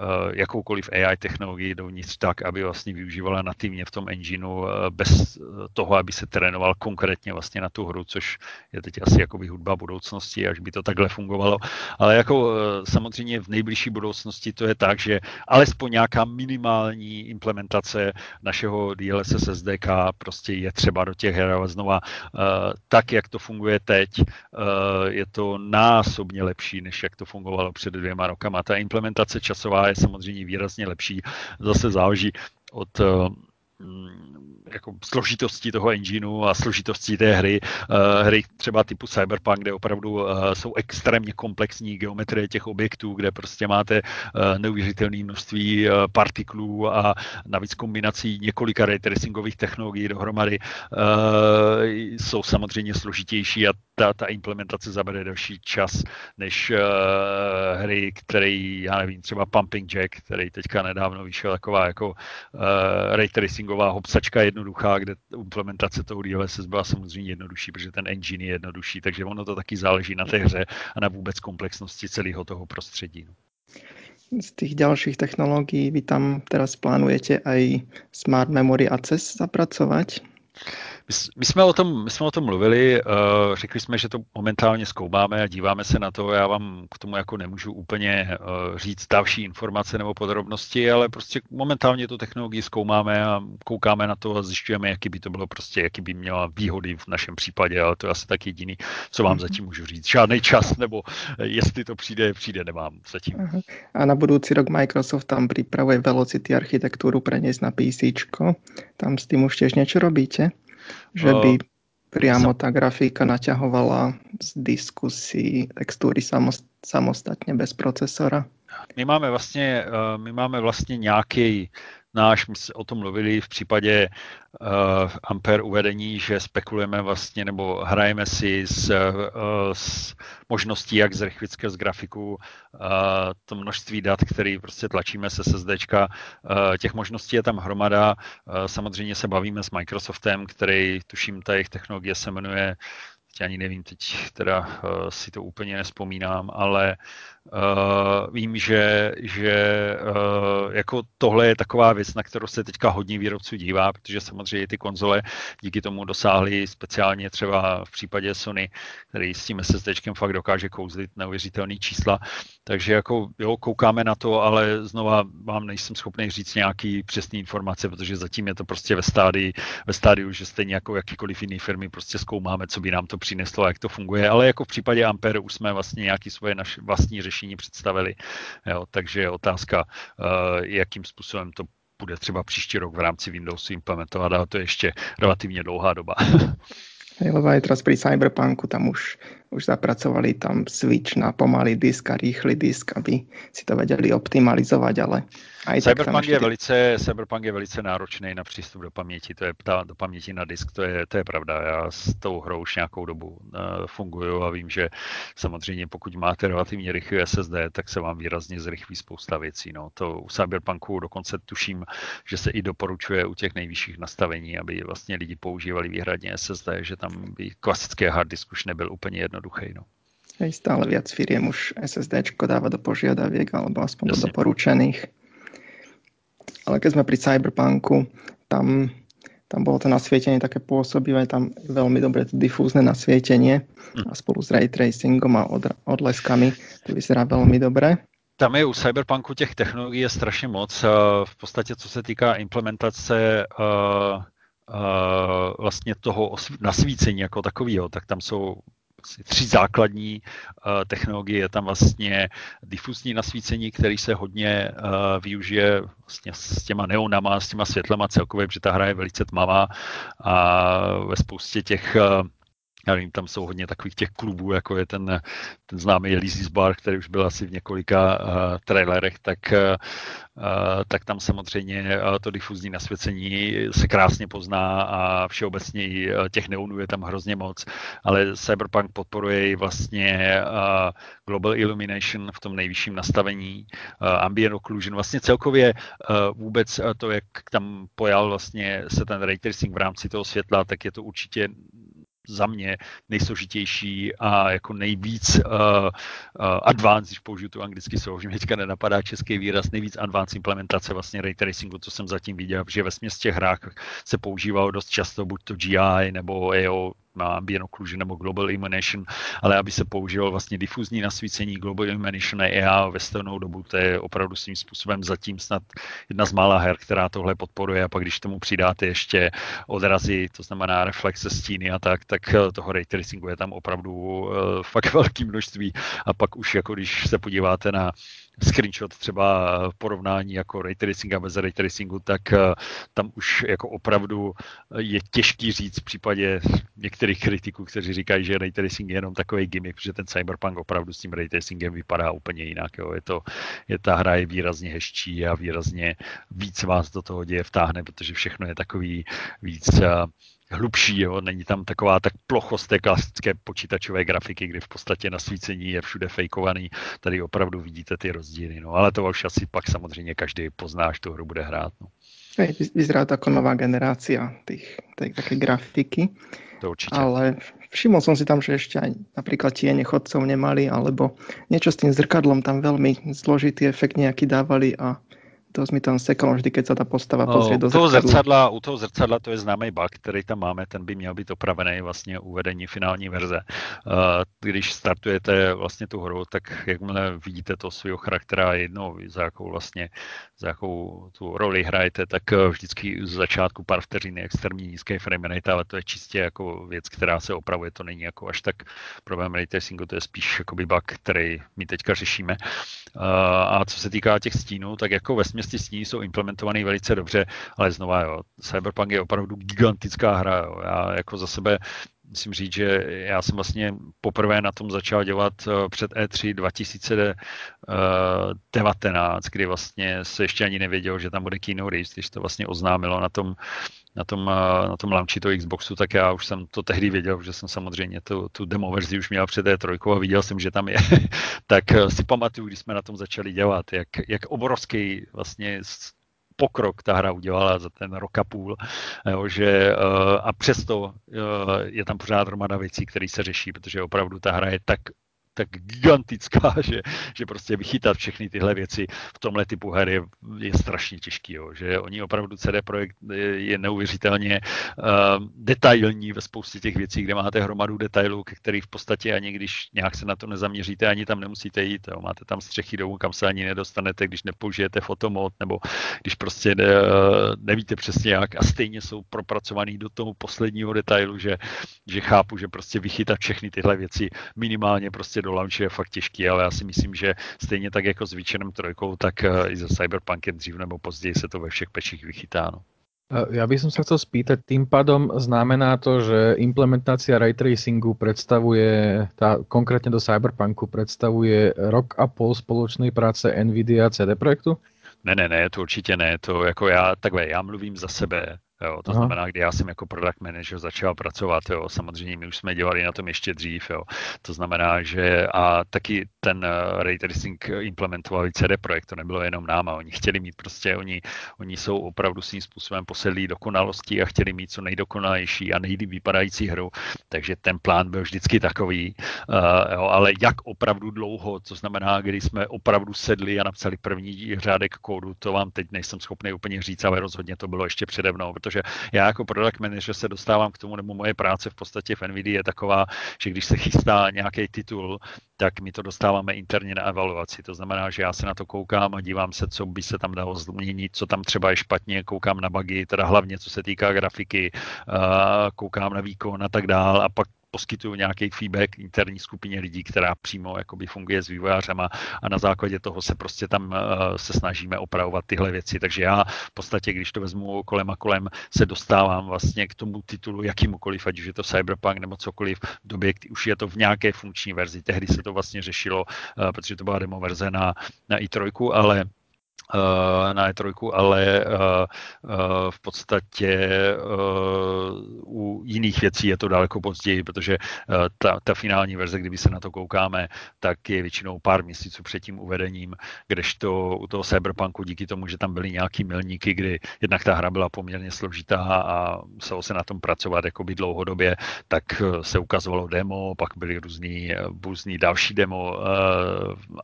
Eh, jakoukoliv AI technologii dovnitř tak, aby vlastně využívala nativně v tom engineu eh, bez eh, toho, aby se trénoval konkrétně vlastně na tu hru, což je teď asi jakoby hudba budoucnosti, až by to takhle fungovalo. Ale jako samozřejmě v nejbližší budoucnosti to je tak, že alespoň nějaká minimální implementace našeho DLSS SDK prostě je třeba do těch her, znova tak, jak to funguje teď, je to násobně lepší, než jak to fungovalo před dvěma rokama. Ta implementace časová je samozřejmě výrazně lepší. Zase záleží od eh, jako složitosti toho engineu a složitosti té hry. Uh, hry třeba typu Cyberpunk, kde opravdu uh, jsou extrémně komplexní geometrie těch objektů, kde prostě máte uh, neuvěřitelné množství partiklů a navíc kombinací několika ray tracingových technologií dohromady jsou samozřejmě složitější a ta, ta implementace zabere další čas než hry, který, já nevím, třeba Pumping Jack, který teďka nedávno vyšel taková jako ray tracingová hopsačka jednoduchá, kde implementace toho DLSS byla samozřejmě jednodušší, protože ten engine je jednodušší, takže ono to taky záleží na té hře a na vůbec komplexnosti celého toho prostředí. No. Z tých ďalších technológií vy tam teraz plánujete aj Smart Memory Access zapracovať? My, my, jsme o tom, my jsme o tom mluvili, uh, řekli jsme, že to momentálně zkoumáme a díváme se na to. Já vám k tomu jako nemůžu úplně uh, říct další informace nebo podrobnosti, ale prostě momentálně tu technologii zkoumáme a koukáme na to a zjišťujeme, jaký by to bylo prostě, jaký by měla výhody v našem případě, ale to je asi tak jediný, co vám zatím můžu říct. Žádný čas, nebo jestli to přijde, přijde, nemám zatím. Aha. A na budoucí rok Microsoft tam připravuje Velocity architekturu preniesť na PC. Tam s tím už těž něco robíte? Že by priamo tá grafika naťahovala z diskusí textúry samostatně bez procesora? My máme vlastně, eh, my máme vlastně nějaký náš, my jsme o tom mluvili v případě uh, Ampere uvedení, že spekulujeme vlastně nebo hrajeme si s, uh, s možností, jak zrychlit z grafiku uh, to množství dat, který prostě tlačíme se SSDčka. Uh, těch možností je tam hromada. Uh, samozřejmě se bavíme s Microsoftem, který, tuším, ta jejich technologie se jmenuje teď ani nevím, teď teda uh, si to úplně nespomínám, ale Uh, vím, že, že uh, jako tohle je taková věc, na kterou se teďka hodně výrobců dívá, protože samozřejmě ty konzole díky tomu dosáhly speciálně třeba v případě Sony, který s tím SSDčkem fakt dokáže kouzlit neuvěřitelný čísla. Takže jako jo, koukáme na to, ale znova vám nejsem schopný říct nějaký přesný informace, protože zatím je to prostě ve stádii, ve stádiu, že stejně jako jakýkoliv jiný firmy prostě zkoumáme, co by nám to přineslo a jak to funguje. Ale jako v případě Ampere už jsme vlastně nějaký svoje naše vlastní řešení řešení představili. Jo, takže je otázka, eh, jakým způsobem to bude třeba příští rok v rámci Windowsu implementovat, ale to je ještě relativně dlouhá doba. *laughs* Hej, lebo aj teraz pri Cyberpunku tam už, už zapracovali tam switch na pomalý disk a rýchly disk, aby si to vedeli optimalizovať, ale aj Cyberpunk, je velice, Cyberpunk je velice náročný na přístup do paměti, to je ta, do paměti na disk, to je, to je pravda. Já s tou hrou už nějakou dobu uh, funguju a vím, že samozřejmě pokud máte relativně rychlý SSD, tak se vám výrazně zrychlí spousta věcí. No. To u Cyberpunku dokonce tuším, že se i doporučuje u těch nejvyšších nastavení, aby vlastně lidi používali výhradně SSD, že tam by klasický hard disk už nebyl úplně jednoduchý. No. Hej, stále viac firiem už SSD dáva do požiadaviek alebo aspoň Jasne. do doporučených. Ale keď sme pri Cyberpunku, tam, tam bolo to nasvietenie také pôsobivé, tam veľmi dobré to difúzne nasvietenie hm. a spolu s ray tracingom a od, odleskami to vyzerá veľmi dobre. Tam je u Cyberpunku těch technologií je strašně moc. Eh, v podstatě, co se týká implementace uh, uh, vlastně toho nasvícení jako takového, tak tam jsou tři základní uh, technologie. Je tam vlastně difuzní nasvícení, který se hodně uh, využije vlastně s těma neonama, s těma světlema celkově, protože ta hra je velice tmavá a ve spoustě těch uh, já vím, tam jsou hodně takových těch klubů, jako je ten, ten známý Lizzie's Bar, který už byl asi v několika uh, trailerech, tak, uh, tak tam samozřejmě uh, to difuzní nasvěcení se krásně pozná a všeobecně těch neonů je tam hrozně moc, ale Cyberpunk podporuje i vlastně uh, Global Illumination v tom nejvyšším nastavení, uh, Ambient Occlusion, vlastně celkově uh, vůbec to, jak tam pojal vlastně se ten ray tracing v rámci toho světla, tak je to určitě za mě nejsložitější a jako nejvíc uh, uh, advanced, když použiju tu anglicky slovo, že mě teďka nenapadá český výraz, nejvíc advanced implementace vlastně ray tracingu, co jsem zatím viděl, že ve směs hrách se používalo dost často buď to GI nebo EO na ambient occlusion nebo global illumination, ale aby se použilo vlastně difuzní nasvícení global illumination EA ve stejnou dobu, to je opravdu svým způsobem zatím snad jedna z mála her, která tohle podporuje. A pak když tomu přidáte ještě odrazy, to znamená reflexe stíny a tak, tak eh, toho ray tracingu je tam opravdu uh, fakt *laughs* velké množství. A pak už jako když se podíváte na screenshot třeba porovnání jako ray tracing a bez ray tracingu, tak eh, tam už jako opravdu je těžký říct v případě některých kritiků, kteří říkají, že ray tracing je jenom takový gimmick, protože ten Cyberpunk opravdu s tím ray tracingem vypadá úplně jinak. Jo. Je to, je, ta hra je výrazně hezčí a výrazně víc vás do toho děje vtáhne, protože všechno je takový víc eh, hlubší, jo? není tam taková tak plochost té klasické počítačové grafiky, kdy v podstatě nasvícení je všude fejkovaný, tady opravdu vidíte ty rozdíly, no ale to už asi pak samozřejmě každý pozná, až tu hru bude hrát. No. Hej, vyzerá to ako nová generácia tých, tej, také grafiky. To určite. Ale všimol som si tam, že ešte aj napríklad tiene chodcov nemali, alebo niečo s tým zrkadlom tam veľmi zložitý efekt nejaký dávali a to mi tam sekalo vždy, keď sa tá postava pozrie do toho zrcadla. U toho zrcadla to je známý bug, který tam máme, ten by měl být opravený vlastně u vedení finální verze. Když startujete vlastně tu hru, tak jakmile vidíte to svého charaktera jednou, za jakou vlastně, za jakou tu roli hrajete, tak vždycky z začátku pár vteřin je extrémně nízké frame rate, ale to je čistě jako věc, která se opravuje, to není jako až tak problém ray tracingu, to je spíš jakoby bug, který my teďka řešíme. A co se týká těch stínů, tak jako ve ty sní jsou implementovaný velice dobře, ale znova, jo, Cyberpunk je opravdu gigantická hra. Jo. Já jako za sebe musím říct, že já jsem vlastně poprvé na tom začal dělat eh, před E3 2019, kdy vlastně se ještě ani nevěděl, že tam bude Kino Reeves, když to vlastně oznámilo na tom, na tom, eh, na tom launchi toho Xboxu, tak já už jsem to tehdy věděl, že jsem samozřejmě tu, tu demo verzi už měl před E3 a viděl jsem, že tam je. *laughs* tak eh, si pamatuju, když jsme na tom začali dělat, jak, jak obrovský vlastně pokrok ta hra udělala za ten rok a půl, jo, že, a přesto je tam pořád hromada věcí, které se řeší, protože opravdu ta hra je tak tak gigantická, *laughs* že, že prostě vychytat všechny tyhle věci v tomhle typu her je, je strašně těžký, jo. že oni opravdu CD Projekt je, neuvěřitelně uh, detailní ve spoustě těch věcí, kde máte hromadu detailů, ke kterých v podstatě ani když nějak se na to nezaměříte, ani tam nemusíte jít, jo. máte tam střechy domů, kam se ani nedostanete, když nepoužijete fotomod, nebo když prostě ne, nevíte přesně jak a stejně jsou propracovaný do toho posledního detailu, že, že chápu, že prostě vychytat všechny tyhle věci minimálně prostě do launche je fakt těžký, ale já si myslím, že stejně tak jako s Witcherem trojkou, tak eh, i se Cyberpunkem dřív nebo později se to ve všech pečích vychytá. No. Ja by som sa chcel spýtať, tým pádom znamená to, že implementácia ray tracingu predstavuje, tá, konkrétne do Cyberpunku, predstavuje rok a pol spoločnej práce NVIDIA a CD Projektu? Ne, ne, ne, to určitě ne. To jako já, takhle, já mluvím za sebe. Jo, to Aha. znamená, kdy já jsem jako product manager začal pracovat, jo, samozřejmě my už jsme dělali na tom ještě dřív, jo. To znamená, že a taky ten uh, ray tracing implementovali CD Projekt, to nebylo jenom náma, oni chtěli mít prostě, oni, oni jsou opravdu svým způsobem posedlí dokonalostí a chtěli mít co nejdokonalejší a nejlíp vypadající hru, takže ten plán byl vždycky takový, uh, jo, ale jak opravdu dlouho, to znamená, kdy jsme opravdu sedli a napsali první řádek kódu, to vám teď nejsem schopný úplně říct, ale rozhodně to bylo ještě přede mnou, protože já jako product manager se dostávám k tomu, nebo moje práce v podstatě v NVIDIA je taková, že když se chystá nějaký titul, tak my to dostáváme interně na evaluaci. To znamená, že já se na to koukám a dívám se, co by se tam dalo změnit, co tam třeba je špatně, koukám na bugy, teda hlavně co se týká grafiky, koukám na výkon a tak dál a pak poskytuju nějaký feedback interní skupině lidí, která přímo jakoby funguje s vývojářema a na základě toho se prostě tam uh, se snažíme opravovat tyhle věci. Takže já v podstatě, když to vezmu kolem a kolem, se dostávám vlastně k tomu titulu jakýmukoliv, ať už je to Cyberpunk nebo cokoliv, v době, kdy už je to v nějaké funkční verzi. Tehdy se to vlastně řešilo, uh, protože to byla demo verze na, na i3, ale Eh, na E3, ale eh, eh, v podstatě u jiných věcí je to daleko později, protože ta, ta finální verze, kdyby se na to koukáme, tak je většinou pár měsíců před tím uvedením, kdežto u toho Cyberpunku díky tomu, že tam byly nějaký milníky, kdy jednak ta hra byla poměrně složitá a muselo se na tom pracovat jakoby dlouhodobě, tak se ukazovalo demo, pak byly různý, různý další demo,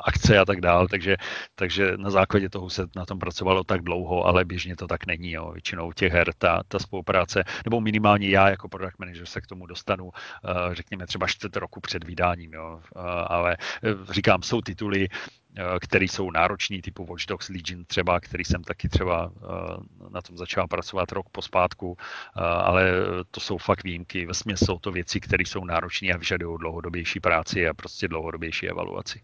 akce a tak dále, takže, takže na základě toho se na tom pracovalo tak dlouho, ale běžně to tak není. Jo. Většinou těch her ta, ta spolupráce, nebo minimálně já jako product manager se k tomu dostanu, uh, řekněme třeba čtvrt roku před vydáním. Jo. Uh, ale uh, říkám, jsou tituly, které jsou nároční, typu Watch Dogs Legion třeba, který jsem taky třeba na tom začal pracovat rok pospátku, ale to jsou fakt výjimky. Ve jsou to věci, které jsou náročné a vyžadují dlouhodobější práci a prostě dlouhodobější evaluaci.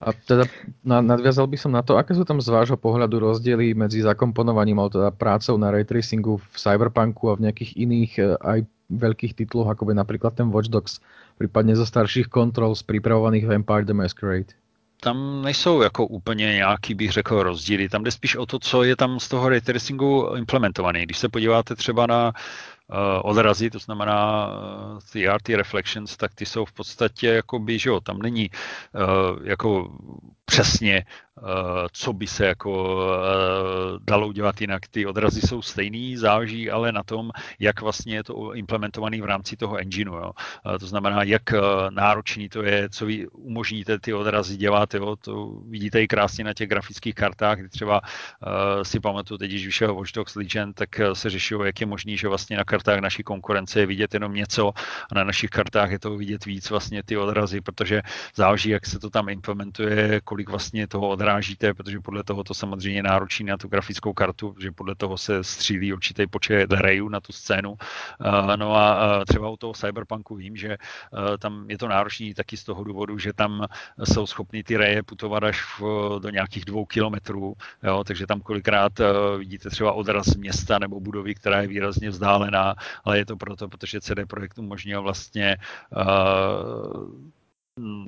A teda nadviazal by som na to, aké sú tam z vášho pohľadu rozdiely medzi zakomponovaním alebo teda prácou na ray tracingu v Cyberpunku a v nejakých iných e, aj veľkých titloch, ako by napríklad ten Watch Dogs, prípadne zo starších kontrol z pripravovaných Vampire the Masquerade? tam nejsou jako úplně nějaký, bych řekl, rozdíly. Tam jde spíš o to, co je tam z toho ray tracingu implementovaný. Když se podíváte třeba na odrazy, to znamená uh, ty RT reflections, tak ty jsou v podstatě jako že jo, tam není uh, jako přesně Eh, co by se jako eh, dalo udělat jinak. Ty odrazy jsou stejný, záleží ale na tom, jak vlastně je to implementovaný v rámci toho engineu. Jo. Eh, to znamená, jak náročný to je, co vy umožníte ty odrazy dělat. Jo. To vidíte i krásně na těch grafických kartách, kdy třeba si pamatuju, teď, když vyšel Watch Dogs Legion, tak se řešilo, jak je možný, že vlastně na kartách naší konkurence je vidět jenom něco a na našich kartách je to vidět víc vlastně ty odrazy, protože záleží, jak se to tam implementuje, kolik vlastně toho odrazu narážíte, protože podle toho to samozřejmě náročí na tu grafickou kartu, že podle toho se střílí určitý počet rejů na tu scénu. Uh, no a uh, třeba u toho Cyberpunku vím, že uh, tam je to náročný taky z toho důvodu, že tam jsou schopni ty reje putovat až do nějakých dvou kilometrů, jo, takže tam kolikrát vidíte třeba odraz města nebo budovy, která je výrazně vzdálená, ale je to proto, protože CD Projekt umožnil vlastně Mm,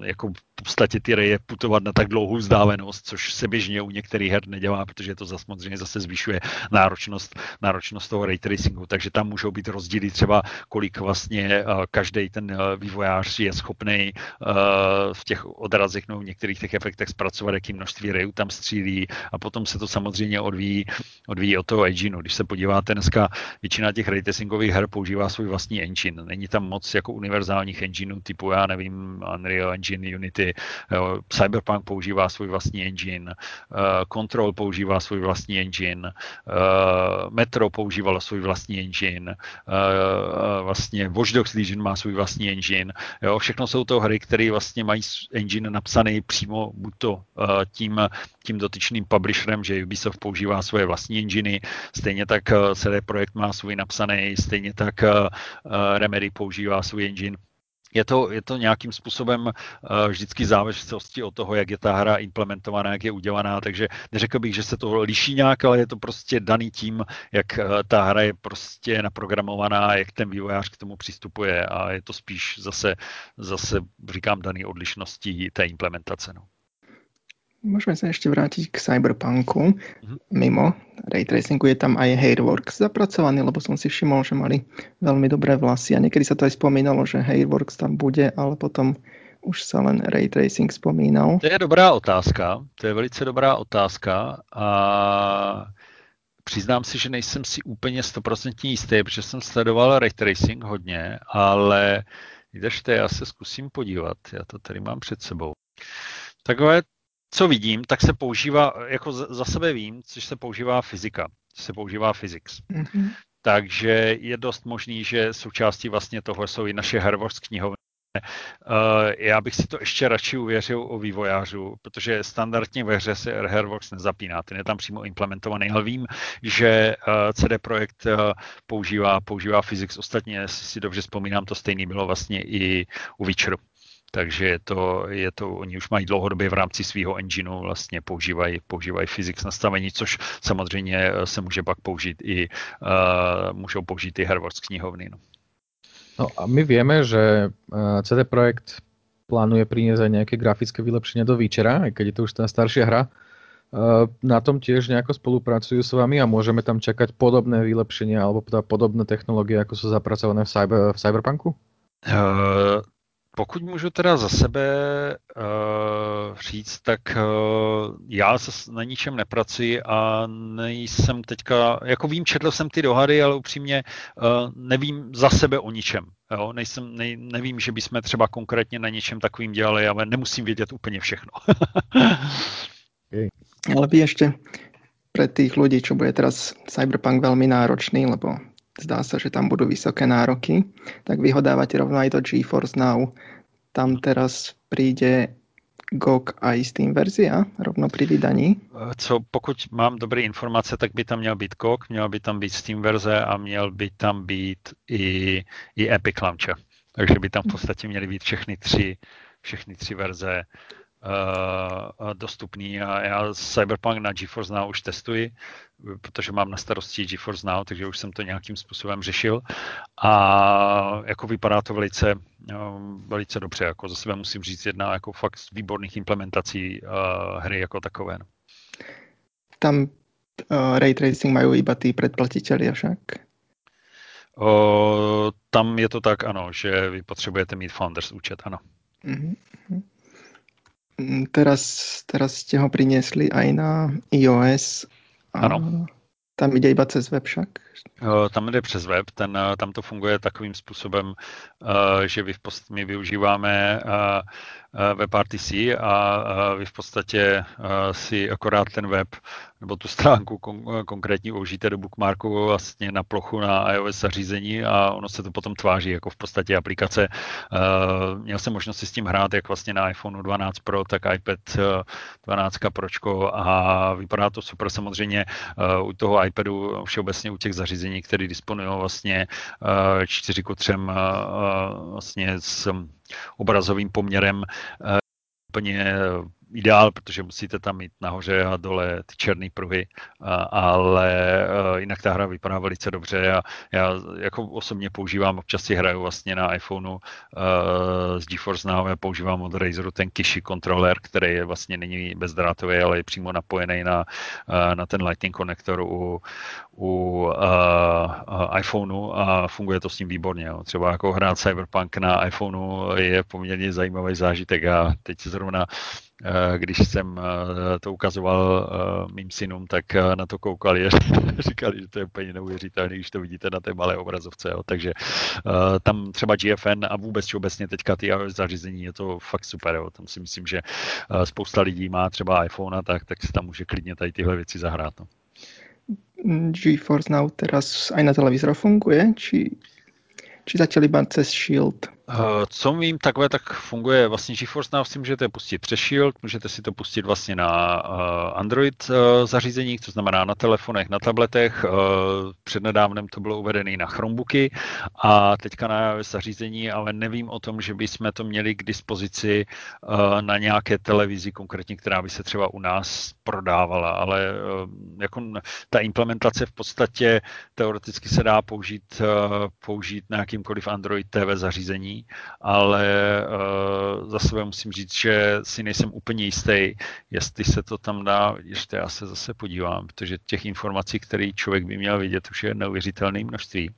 jako v podstatě ty reje putovat na tak dlouhou vzdálenost, což se běžně u některých her nedělá, protože to zase samozřejmě zase zvyšuje náročnost, náročnost toho ray tracingu, takže tam můžou být rozdíly třeba, kolik vlastně eh, každý ten eh, vývojář je schopný eh, v těch odrazech nebo v některých těch efektech zpracovat, jaký množství rejů tam střílí a potom se to samozřejmě odvíjí, odvíjí od toho engineu. Když se podíváte dneska, většina těch ray tracingových her používá svůj vlastní engine. Není tam moc jako univerzálních engineů typu, já nevím, Unreal Engine, Unity, jo, Cyberpunk používá svůj vlastní engine, uh, Control používá svůj vlastní engine, uh, Metro používalo svůj vlastní engine, vlastně Watch Dogs Legion má svůj vlastní engine, jo, všechno jsou to hry, které vlastně mají engine napsaný přímo buď to tím, tím dotyčným publisherem, že Ubisoft používá svoje vlastní enginy, stejně tak CD Projekt má svůj napsaný, stejně tak Remedy používá svůj engine je to, je to nějakým způsobem uh, vždycky závislosti od toho, jak je ta hra implementovaná, jak je udělaná, takže neřekl bych, že se to liší nějak, ale je to prostě daný tím, jak uh, ta hra je prostě naprogramovaná, jak ten vývojář k tomu přistupuje a je to spíš zase, zase říkám, daný odlišností té implementace. No. Môžeme sa ešte vrátiť k Cyberpunku. Mm-hmm. Mimo ray tracingu je tam aj Hairworks zapracovaný, lebo som si všimol, že mali veľmi dobré vlasy a niekedy sa to aj spomínalo, že Hairworks tam bude, ale potom už sa len ray tracing spomínal. To je dobrá otázka, to je velice dobrá otázka a přiznám si, že nejsem si úplně stoprocentně jistý, protože jsem sledoval ray tracing hodně, ale vydržte, já se zkusím podívat, já to tady mám před sebou. Takové co vidím, tak se používá, jako za sebe vím, což se používá fyzika, se používá physics. Mm-hmm. Takže je dost možný, že součástí vlastně toho jsou i naše Harvard knihovny. Uh, já bych si to ještě radši uvěřil o vývojářů, protože standardně ve hře se Hairworks nezapíná, ten je tam přímo implementovaný, ale vím, že uh, CD Projekt uh, používá, používá Physics. Ostatně, si dobře vzpomínám, to stejný bylo vlastně i u Witcheru takže je to, je to, oni už mají dlouhodobě v rámci svého engineu vlastně používají, používají physics nastavení, což samozřejmě eh, se může pak použít i, uh, můžou použít i Harvard knihovny. No. no a my víme, že eh, CD Projekt plánuje priniesť aj nejaké grafické vylepšenia do Výčera, aj keď je to už tá staršia hra. Na tom tiež nejako spolupracujú s vami a môžeme tam čakať podobné vylepšenia alebo podobné technológie, ako sú zapracované v, cyber, v Cyberpunku? Uh, pokud můžu teda za sebe uh, říct, tak uh, já na ničem nepracuji a nejsem teďka, jako vím, četl jsem ty dohady, ale upřímně uh, nevím za sebe o ničem. Jo? Nejsem, ne, nevím, že bychom třeba konkrétně na něčem takovým dělali, ale nemusím vědět úplně všechno. okay. *laughs* Ale by ještě pre tých ľudí, čo bude teraz Cyberpunk veľmi náročný, lebo zdá sa, že tam budú vysoké nároky, tak vy ho dávate rovno aj do GeForce Now. Tam teraz príde GOG a Steam verzia rovno pri vydaní? Co, pokud mám dobré informace, tak by tam měl být GOG, měl by tam být Steam verze a měl by tam být i, i Epic Launcher. Takže by tam v podstatě měly být všechny tři, všechny tři verze dostupný a já Cyberpunk na GeForce Now už testuji, protože mám na starosti GeForce Now, takže už jsem to nějakým způsobem řešil a jako vypadá to velice, uh, velice dobře, jako za sebe musím říct jedna jako fakt z výborných implementací uh, hry jako takové. No. Tam uh, ray tracing mají iba tí predplatiteľi však? Uh, tam je to tak, ano, že vy potřebujete mít Founders účet, ano. Mm-hmm. Mm, teraz, teraz ste ho priniesli aj na iOS. Ano. Tam jde iba přes web však? Tam jde přes web, ten, tam to funguje takovým způsobem, že vy v post, my využíváme WebRTC a vy v podstatě si akorát ten web nebo tu stránku kon, konkrétní užijete do bookmarku vlastně na plochu na iOS zařízení a ono se to potom tváří jako v podstatě aplikace. Měl jsem možnost si s tím hrát jak vlastně na iPhone 12 Pro, tak iPad 12 Pročko a vypadá to super. Samozřejmě u toho iPadu všeobecně u těch zařízení, které disponují vlastně uh, 4 k 3 uh, vlastně s obrazovým poměrem úplně ideál, protože musíte tam mít nahoře a dole ty černé pruhy, ale e, jinak ta hra vypadá velice dobře a já jako osobně používám, občas si hraju vlastně na iPhoneu e, z GeForce Now, já používám od Razeru ten Kishi kontroler, který je vlastně není bezdrátový, ale je přímo napojený na, e, na ten Lightning konektor u, u uh, iPhoneu a funguje to s ním výborně. Jo. Třeba jako hrát Cyberpunk na iPhoneu je poměrně zajímavý zážitek a teď zrovna když jsem to ukazoval mým synům, tak na to koukali a *laughs* říkali, že to je úplně neuvěřitelné, když to vidíte na té malé obrazovce. Jo. Takže tam třeba GFN a vůbec obecně teďka ty zařízení je to fakt super. Jo. Tam si myslím, že spousta lidí má třeba iPhone a tak, tak si tam může klidně tady tyhle věci zahrát. No. GeForce Now teraz aj na televízor funguje? Či, či zatiaľ iba cez Shield? Eh, co vím, takové tak funguje vlastně GeForce Now si můžete pustit přes Shield, můžete si to pustit vlastně na eh, Android eh, zařízeních, to znamená na telefonech, na tabletech. Přednedávnem to bylo uvedené na Chromebooky a teďka na zařízení, ale nevím o tom, že bychom to měli k dispozici na nějaké televizi konkrétně, která by se třeba u nás prodávala, ale jako ta implementace v podstatě teoreticky se dá použít, použít na jakýmkoliv Android TV zařízení ale uh, za sebe musím říct, že si nejsem úplně jistý, jestli se to tam dá, ještě já se zase podívám, protože těch informací, které člověk by měl vidět, už je neuvěřitelné množství.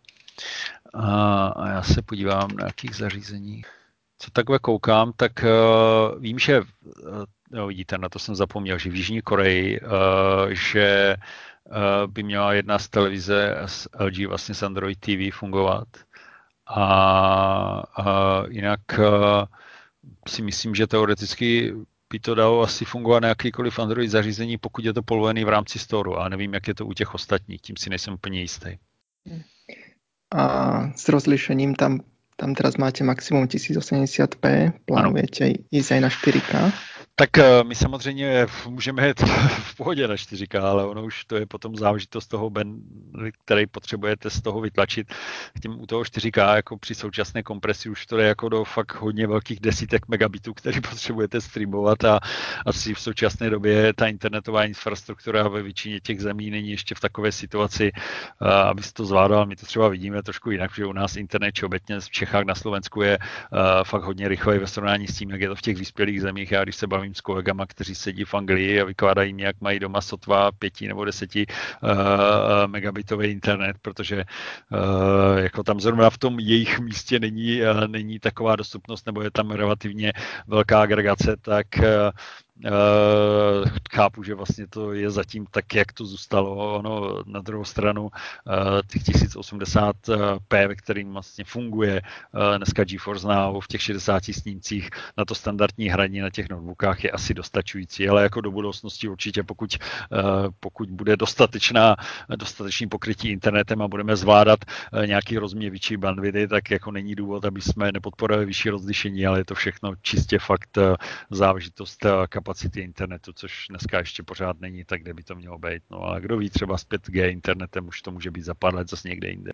A, a já se podívám na jakých zařízeních. Co takhle koukám, tak uh, vím, že uh, no, vidíte, na to jsem zapomněl, že v Jižní Koreji, uh, že uh, by měla jedna z televize z LG vlastně z Android TV fungovat. A, a jinak a, si myslím, že teoreticky by to dalo asi fungovat na jakýkoliv Android zařízení, pokud je to povolený v rámci storu. A nevím, jak je to u těch ostatních, tím si nejsem úplně jistý. A s rozlišením tam, tam teraz máte maximum 1080p, plánujete aj na 4K? Tak eh, my samozřejmě můžeme jít *laughs* v pohodě na 4K, ale ono už to je potom záležitost toho, ben, který potřebujete z toho vytlačit. Tím u toho 4K jako při současné kompresi už to je jako do fakt hodně velkých desítek megabitů, který *laughs* potřebujete streamovat a asi v současné době ta internetová infrastruktura ve většině těch zemí není ještě v takové situaci, eh, aby se to zvládal. My to třeba vidíme trošku jinak, že u nás internet obecně v Čechách na Slovensku je eh, fakt hodně rychlej ve srovnání s tím, jak je to v těch vyspělých zemích. Já když se bavím bavím s kolegama, kteří sedí v Anglii a vykládají mě, jak mají doma sotva pěti nebo deseti uh, megabitový internet, protože uh, jako tam zrovna v tom jejich místě není, uh, není taková dostupnost nebo je tam relativně velká agregace, tak uh, Uh, chápu, že vlastně to je zatím tak, jak to zůstalo. Ono na druhou stranu uh, těch 1080p, ve kterým vlastně funguje uh, dneska GeForce Now v těch 60 snímcích na to standardní hraní na těch notebookách je asi dostačující, ale jako do budoucnosti určitě, pokud, pokud bude dostatečná, dostatečný pokrytí internetem a budeme zvládat nějaký rozměr větší bandwidth, tak jako není důvod, aby jsme nepodporovali vyšší rozlišení, ale je to všechno čistě fakt záležitost kapacity internetu, což dneska ještě pořád není tak, kde by to mělo být. No a kdo ví, třeba s 5G internetem už to může být za pár let zase někde jinde.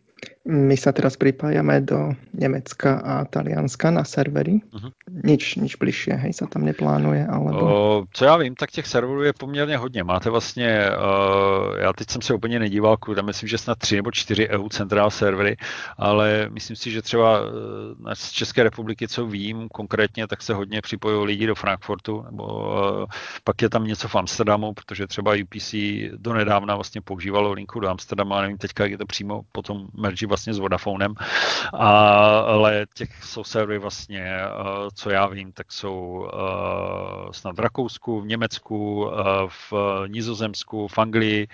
My se teraz připájáme do Německa a Talianska na servery. Uh-huh. Nič, nič bližšie, hej, se tam neplánuje, alebo... O, co já vím, tak těch serverů je poměrně hodně. Máte vlastně, uh, já teď jsem se úplně nedíval, tam myslím, že snad tři nebo čtyři EU centrál servery, ale myslím si, že třeba uh, z České republiky, co vím konkrétně, tak se hodně připojují lidi do Frankfurtu nebo pak je tam něco v Amsterdamu, protože třeba UPC donedávna vlastně používalo linku do Amsterdamu, a nevím teďka, jak je to přímo potom merži vlastně s Vodafonem, ale těch servery vlastně, eh, co já vím, tak jsou eh, snad v Rakousku, v Německu, v Nizozemsku, v Anglii,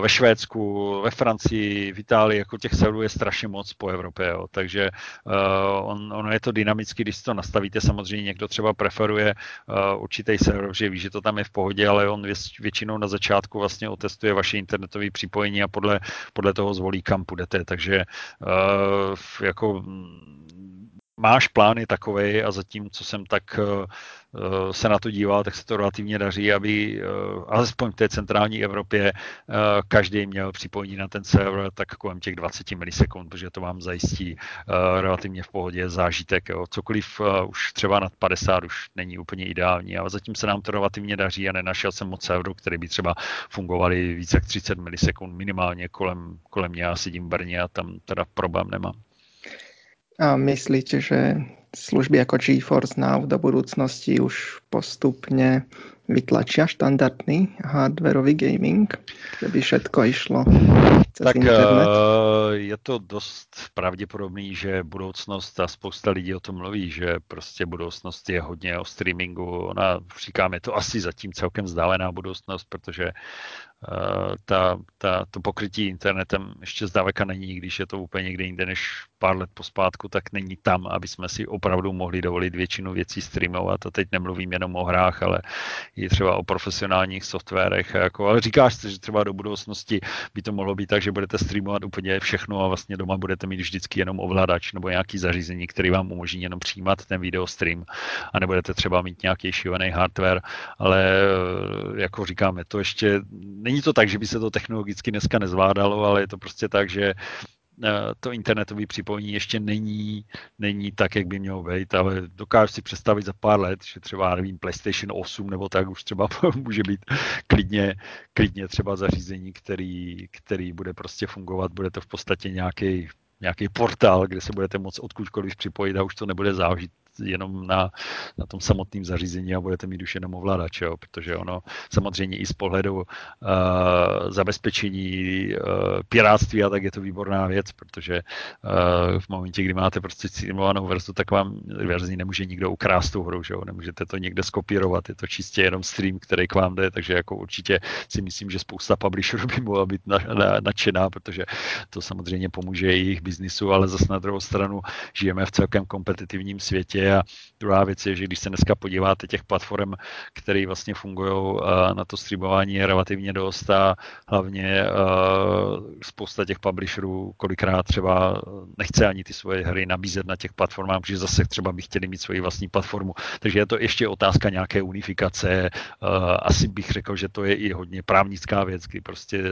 ve Švédsku, ve Francii, v Itálii, jako těch serverů je strašně moc po Evropě, jo. takže on, ono je to dynamicky, když to nastavíte, samozřejmě někdo třeba preferuje určitý server, že ví, že to tam je v pohodě, ale on většinou na začátku vlastně otestuje vaše internetové připojení a podle, podle toho zvolí, kam půjdete. Takže jako máš plány takové a zatím, co jsem tak se na to díval, tak se to relativně daří, aby uh, alespoň v té centrální Evropě uh, každý měl připojení na ten server tak kolem těch 20 milisekund, protože to vám zajistí relativně v pohodě zážitek. Jo. Cokoliv už třeba nad 50 už není úplně ideální, ale zatím se nám to relativně daří a nenašel jsem moc serverů, které by třeba fungovaly více jak 30 milisekund minimálně kolem, kolem mě. Já sedím v Brně a tam teda problém nemám. A myslíte, že služby ako GeForce Now do budúcnosti už postupne vytlačia štandardný hardwareový gaming, že by všetko išlo cez tak, internet? Uh, je to dost pravděpodobný, že budoucnost, a spousta lidí o tom mluví, že prostě budoucnost je hodně o streamingu. Ona, říkáme, to asi zatím celkem vzdálená budoucnost, protože ta, ta, to pokrytí internetem ještě zdaleka není, když je to úplně někde jinde než pár let pospátku, tak není tam, aby jsme si opravdu mohli dovolit většinu věcí streamovat. A teď nemluvím jenom o hrách, ale i třeba o profesionálních softwarech. Jako, ale říkáš že třeba do budoucnosti by to mohlo být tak, že budete streamovat úplně všechno a vlastně doma budete mít vždycky jenom ovladač nebo nějaký zařízení, který vám umožní jenom přijímat ten video stream a nebudete třeba mít nějaký šívený hardware, ale jako říkáme, to ještě není to tak, že by se to technologicky dneska nezvládalo, ale je to prostě tak, že eh, to internetové připojení ještě není, není tak, jak by mělo být, ale dokážu si představit za pár let, že třeba, nevím, PlayStation 8 nebo tak už třeba *laughs* může být klidně, klidně třeba zařízení, který, který bude prostě fungovat, bude to v podstatě nějaký nějaký portál, kde se budete moct odkudkoliv připojit a už to nebude záležet jenom na, na tom samotném zařízení a budete mít už jenom ovladač, jo? protože ono samozřejmě i z pohledu uh, zabezpečení uh, piráctví a tak je to výborná věc, protože uh, v momentě, kdy máte prostě simulovanou verzu, tak vám verzi nemůže nikdo ukrást tu hru, že jo? nemůžete to někde skopírovat, je to čistě jenom stream, který k vám jde, takže jako určitě si myslím, že spousta publisherů by mohla být na, na, nadšená, protože to samozřejmě pomůže jejich biznisu, ale zase na druhou stranu žijeme v celkem kompetitivním světě a druhá věc je, že když se dneska podíváte těch platform, které vlastně fungují na to streamování je relativně dost a hlavně spousta těch publisherů kolikrát třeba nechce ani ty svoje hry nabízet na těch platformách, protože zase třeba by chtěli mít svoji vlastní platformu. Takže je to ještě otázka nějaké unifikace. Asi bych řekl, že to je i hodně právnická věc, kdy prostě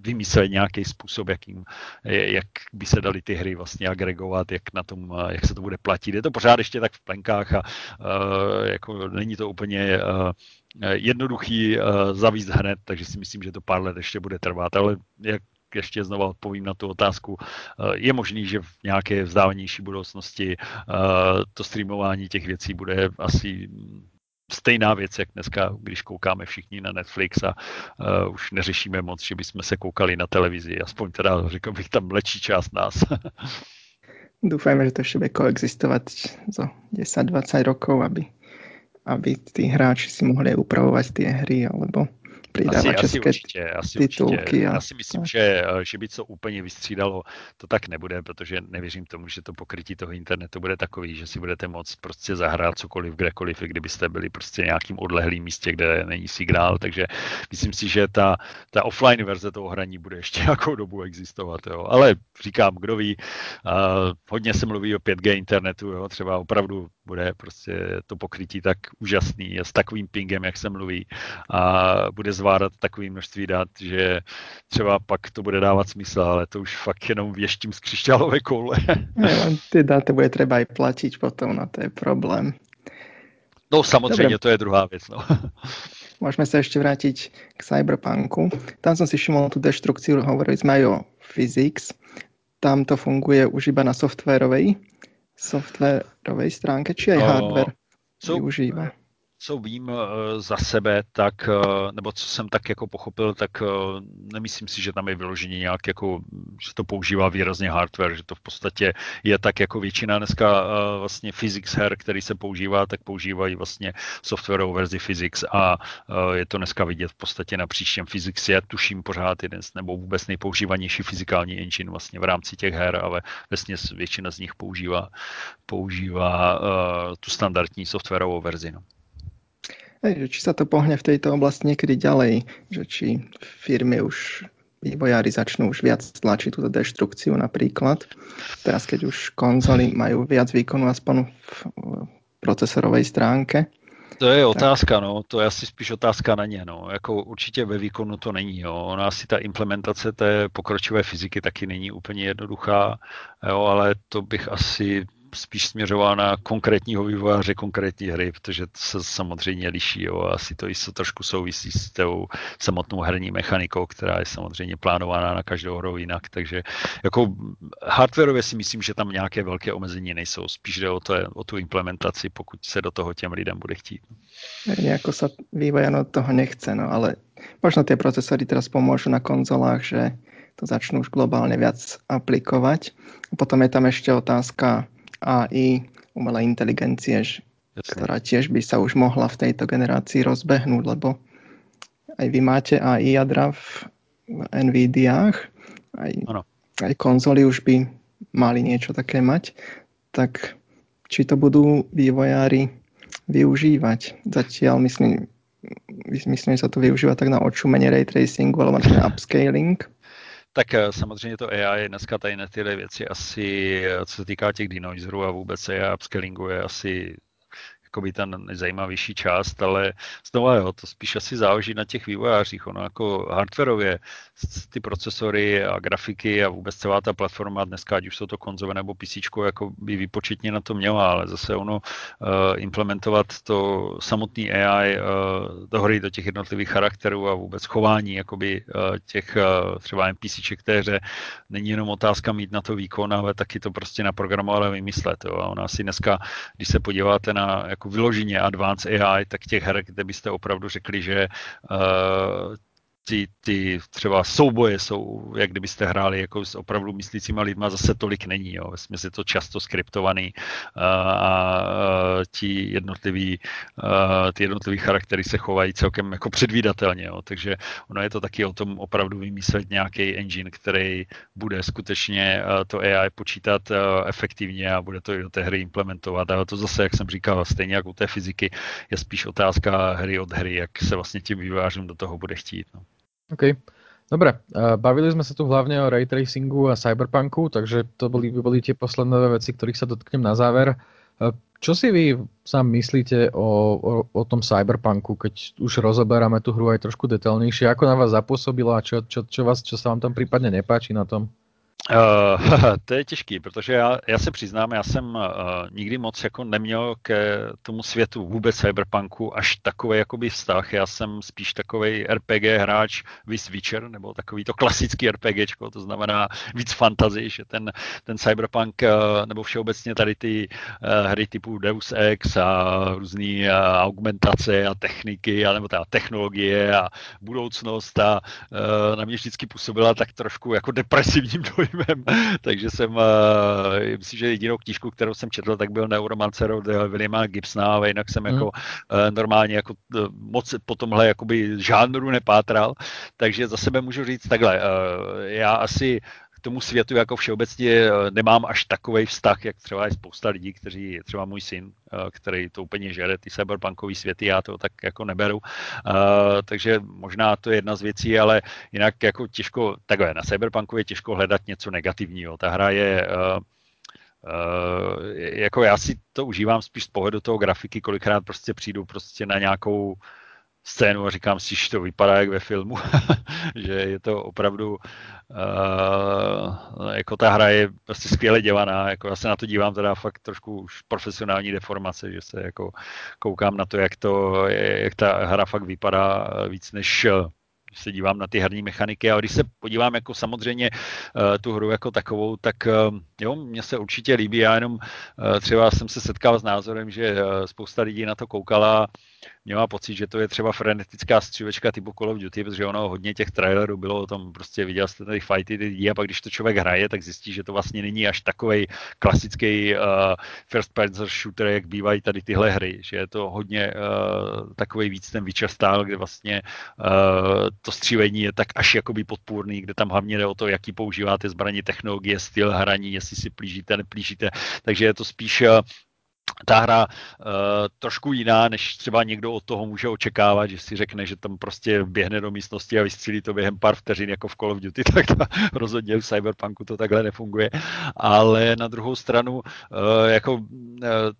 vymyslet nějaký způsob, jakým, jak by se daly ty hry vlastně agregovat, jak na tom, jak se to bude platit. Je to pořád ještě tak v plenkách a uh, jako není to úplně uh, jednoduchý uh, zavíst hned, takže si myslím, že to pár let ještě bude trvat, ale jak ještě znova odpovím na tu otázku. Je možný, že v nějaké vzdálenější budoucnosti to streamování těch věcí bude asi stejná věc, jak dneska, když koukáme všichni na Netflix a už neřešíme moc, že bychom se koukali na televizi. Aspoň teda, řekl bych, tam lečí část nás. *laughs* Dúfajme, že to ešte bude koexistovať za 10-20 rokov, aby, aby tí hráči si mohli upravovať tie hry, alebo přidávat asi, české asi určitě, asi titulky. Určitě. A, Já si myslím, že, eh, že by to úplně vystřídalo, to tak nebude, protože nevěřím tomu, že to pokrytí toho internetu bude takový, že si budete moct prostě zahrát cokoliv, kdekoliv, i kdybyste byli prostě nějakým odlehlým místě, kde není signál, takže myslím si, že ta, ta offline verze toho hraní bude ještě *laughs* nějakou dobu existovat, jo. ale říkám, kdo ví, uh, hodně se mluví o 5G internetu, jo. třeba opravdu bude prostě to pokrytí tak úžasný s takovým pingem, jak se mluví a bude zvládat takové množství dat, že třeba pak to bude dávat smysl, ale to už fakt jenom věštím z křišťálové koule. *laughs* ty data bude třeba i platit potom, na no to je problém. No samozřejmě, Dobre. to je druhá věc. No. *laughs* Môžeme sa ešte vrátiť k Cyberpunku. Tam som si všimol tú deštrukciu, hovorili sme aj o physics. Tam to funguje už iba na softwarovej softwarovej stránke, či aj hardware so, využíva? Co vím eh, za sebe, tak, eh, nebo co jsem tak jako pochopil, tak eh, nemyslím si, že tam je vyloženě nějak jako, že to používá výrazně hardware, že to v podstatě je tak jako většina dneska vlastně physics her, který se používá, tak používají vlastně softwarovou verzi physics a je to dneska vidět v podstatě na příštím physics je, tuším pořád jeden z, nebo vůbec nejpoužívanější fyzikální engine vlastně v rámci těch her, ale vlastně většina z nich používá, používá tu standardní softwarovou verzi. No. Hej, že či sa to pohne v tejto oblasti niekedy ďalej, že či firmy už vývojári začnú už viac tlačiť túto deštrukciu napríklad. Teraz, keď už konzoly majú viac výkonu aspoň v procesorovej stránke. To je otázka, tak... no. To je asi spíš otázka na ně, no. Jako určitě ve výkonu to není, jo. Ona asi ta implementace té pokročilé fyziky taky není úplně jednoduchá, jo, ale to bych asi spíš směřoval na konkrétního vývojáře konkrétní hry, protože to se samozřejmě liší. Jo. Asi to se trošku souvisí s tou samotnou herní mechanikou, která je samozřejmě plánovaná na každou hru jinak. Takže jako hardwareově si myslím, že tam nějaké velké omezení nejsou. Spíš jde o, to, o tu implementaci, pokud se do toho těm lidem bude chtít. Nejako sa vývojano toho nechce, no ale možno tie procesory teraz pomôžu na konzolách, že to začnú už globálne viac aplikovať. Potom je tam ešte otázka AI, umelej inteligencie, ktorá tiež by sa už mohla v tejto generácii rozbehnúť, lebo aj vy máte AI jadra v NVIDIách, aj, aj konzoly už by mali niečo také mať, tak či to budú vývojári využívať. Zatiaľ myslím, myslím, že sa to využíva tak na odšumenie ray tracingu alebo na upscaling. Tak eh, samozřejmě to AI dneska tady na tyhle věci asi, eh, co se týká těch denoiserů a vůbec AI upscalingu je asi jakoby ta nejzajímavější část, ale znovu jo, to spíš asi záleží na těch vývojářích. Ono jako hardwareově ty procesory a grafiky a vůbec celá ta platforma dneska, ať už jsou to konzole nebo PC, jako by výpočetně na to měla, ale zase ono uh, implementovat to samotný AI eh, do hry, do těch jednotlivých charakterů a vůbec chování jakoby, uh, těch třeba té hře není jenom otázka mít na to výkon, ale taky to prostě naprogramovat a vymyslet. Jo. A ona asi dneska, když se podíváte na jako vyloženě advanced AI, tak těch her, kde byste opravdu řekli, že uh, ty, ty třeba souboje jsou, jak kdybyste hráli jako s opravdu myslícíma lidma, zase tolik není. Jo. Ve je to často skriptovaný a, a ti jednotliví, a, ty jednotlivý charaktery se chovají celkem jako předvídatelně. Jo. Takže ono je to taky o tom opravdu vymyslet nějaký engine, který bude skutečně to AI počítat efektivně a bude to i do té hry implementovat. A to zase, jak jsem říkal, stejně jako u té fyziky, je spíš otázka hry od hry, jak se vlastně tím vývářům do toho bude chtít. No. OK. Dobre, bavili sme sa tu hlavne o ray tracingu a cyberpunku, takže to boli, boli tie posledné veci, ktorých sa dotknem na záver. Čo si vy sám myslíte o, o, o tom cyberpunku, keď už rozoberáme tú hru aj trošku detailnejšie? Ako na vás zapôsobila a čo, čo, čo, vás, čo sa vám tam prípadne nepáči na tom? Uh, *laughs* to je těžký, protože já, já se přiznám, já jsem uh, nikdy moc jako neměl ke tomu světu vůbec cyberpunku až takový jakoby vztah. Já jsem spíš takový RPG hráč vis Witcher, nebo takový to klasický RPGčko, to znamená víc fantasy, že ten, ten cyberpunk, uh, nebo všeobecně tady ty uh, hry typu Deus Ex a různé uh, augmentace a techniky, a nebo ta technologie a budoucnost a uh, na mě vždycky působila tak trošku jako depresivním *laughs* dojem dojmem, *laughs* takže jsem, uh, myslím, že jedinou knížku, kterou jsem četl, tak byl Neuromancer od Williama Gibsona, ale jinak jsem mm. jako uh, normálně jako uh, moc po tomhle jakoby žánru nepátral, takže za sebe můžu říct takhle, uh, já asi tomu světu jako všeobecně nemám až takový vztah, jak třeba je spousta lidí, kteří, třeba můj syn, který to úplně žere, ty cyberpunkový světy, já to tak jako neberu. takže možná to je jedna z věcí, ale jinak jako těžko, takhle, na cyberpunku je těžko hledat něco negativního. Ta hra je Uh, jako já si to užívám spíš z pohledu toho grafiky, kolikrát prostě přijdu prostě na nějakou scénu a říkám si, že to vypadá jak ve filmu, *laughs* že je to opravdu uh, jako ta hra je prostě skvěle dělaná, jako já se na to dívám teda fakt trošku už profesionální deformace, že se jako koukám na to, jak to, jak ta hra fakt vypadá víc než když se dívám na ty herní mechaniky, ale když se podívám jako samozřejmě tu hru jako takovou, tak jo, mně se určitě líbí, já jenom třeba jsem se setkal s názorem, že spousta lidí na to koukala měla pocit, že to je třeba frenetická střívečka typu Call of Duty, protože ono hodně těch trailerů bylo o tom, prostě viděl jste tady fighty ty lidi a pak když to člověk hraje, tak zjistí, že to vlastně není až takový klasický uh, first person shooter, jak bývají tady tyhle hry, že je to hodně uh, takový víc ten Witcher style, kde vlastně uh, to střílení je tak až jakoby podpůrný, kde tam hlavně jde o to, jaký používáte zbraně, technologie, styl hraní, jestli si plížíte, neplížíte, takže je to spíš uh, ta hra uh, trošku jiná, než třeba někdo od toho může očekávat, že si řekne, že tam prostě běhne do místnosti a vystřílí to během pár vteřin jako v Call of Duty, *laughs* tak to rozhodně v Cyberpunku to takhle nefunguje. Ale na druhou stranu, uh, jako uh,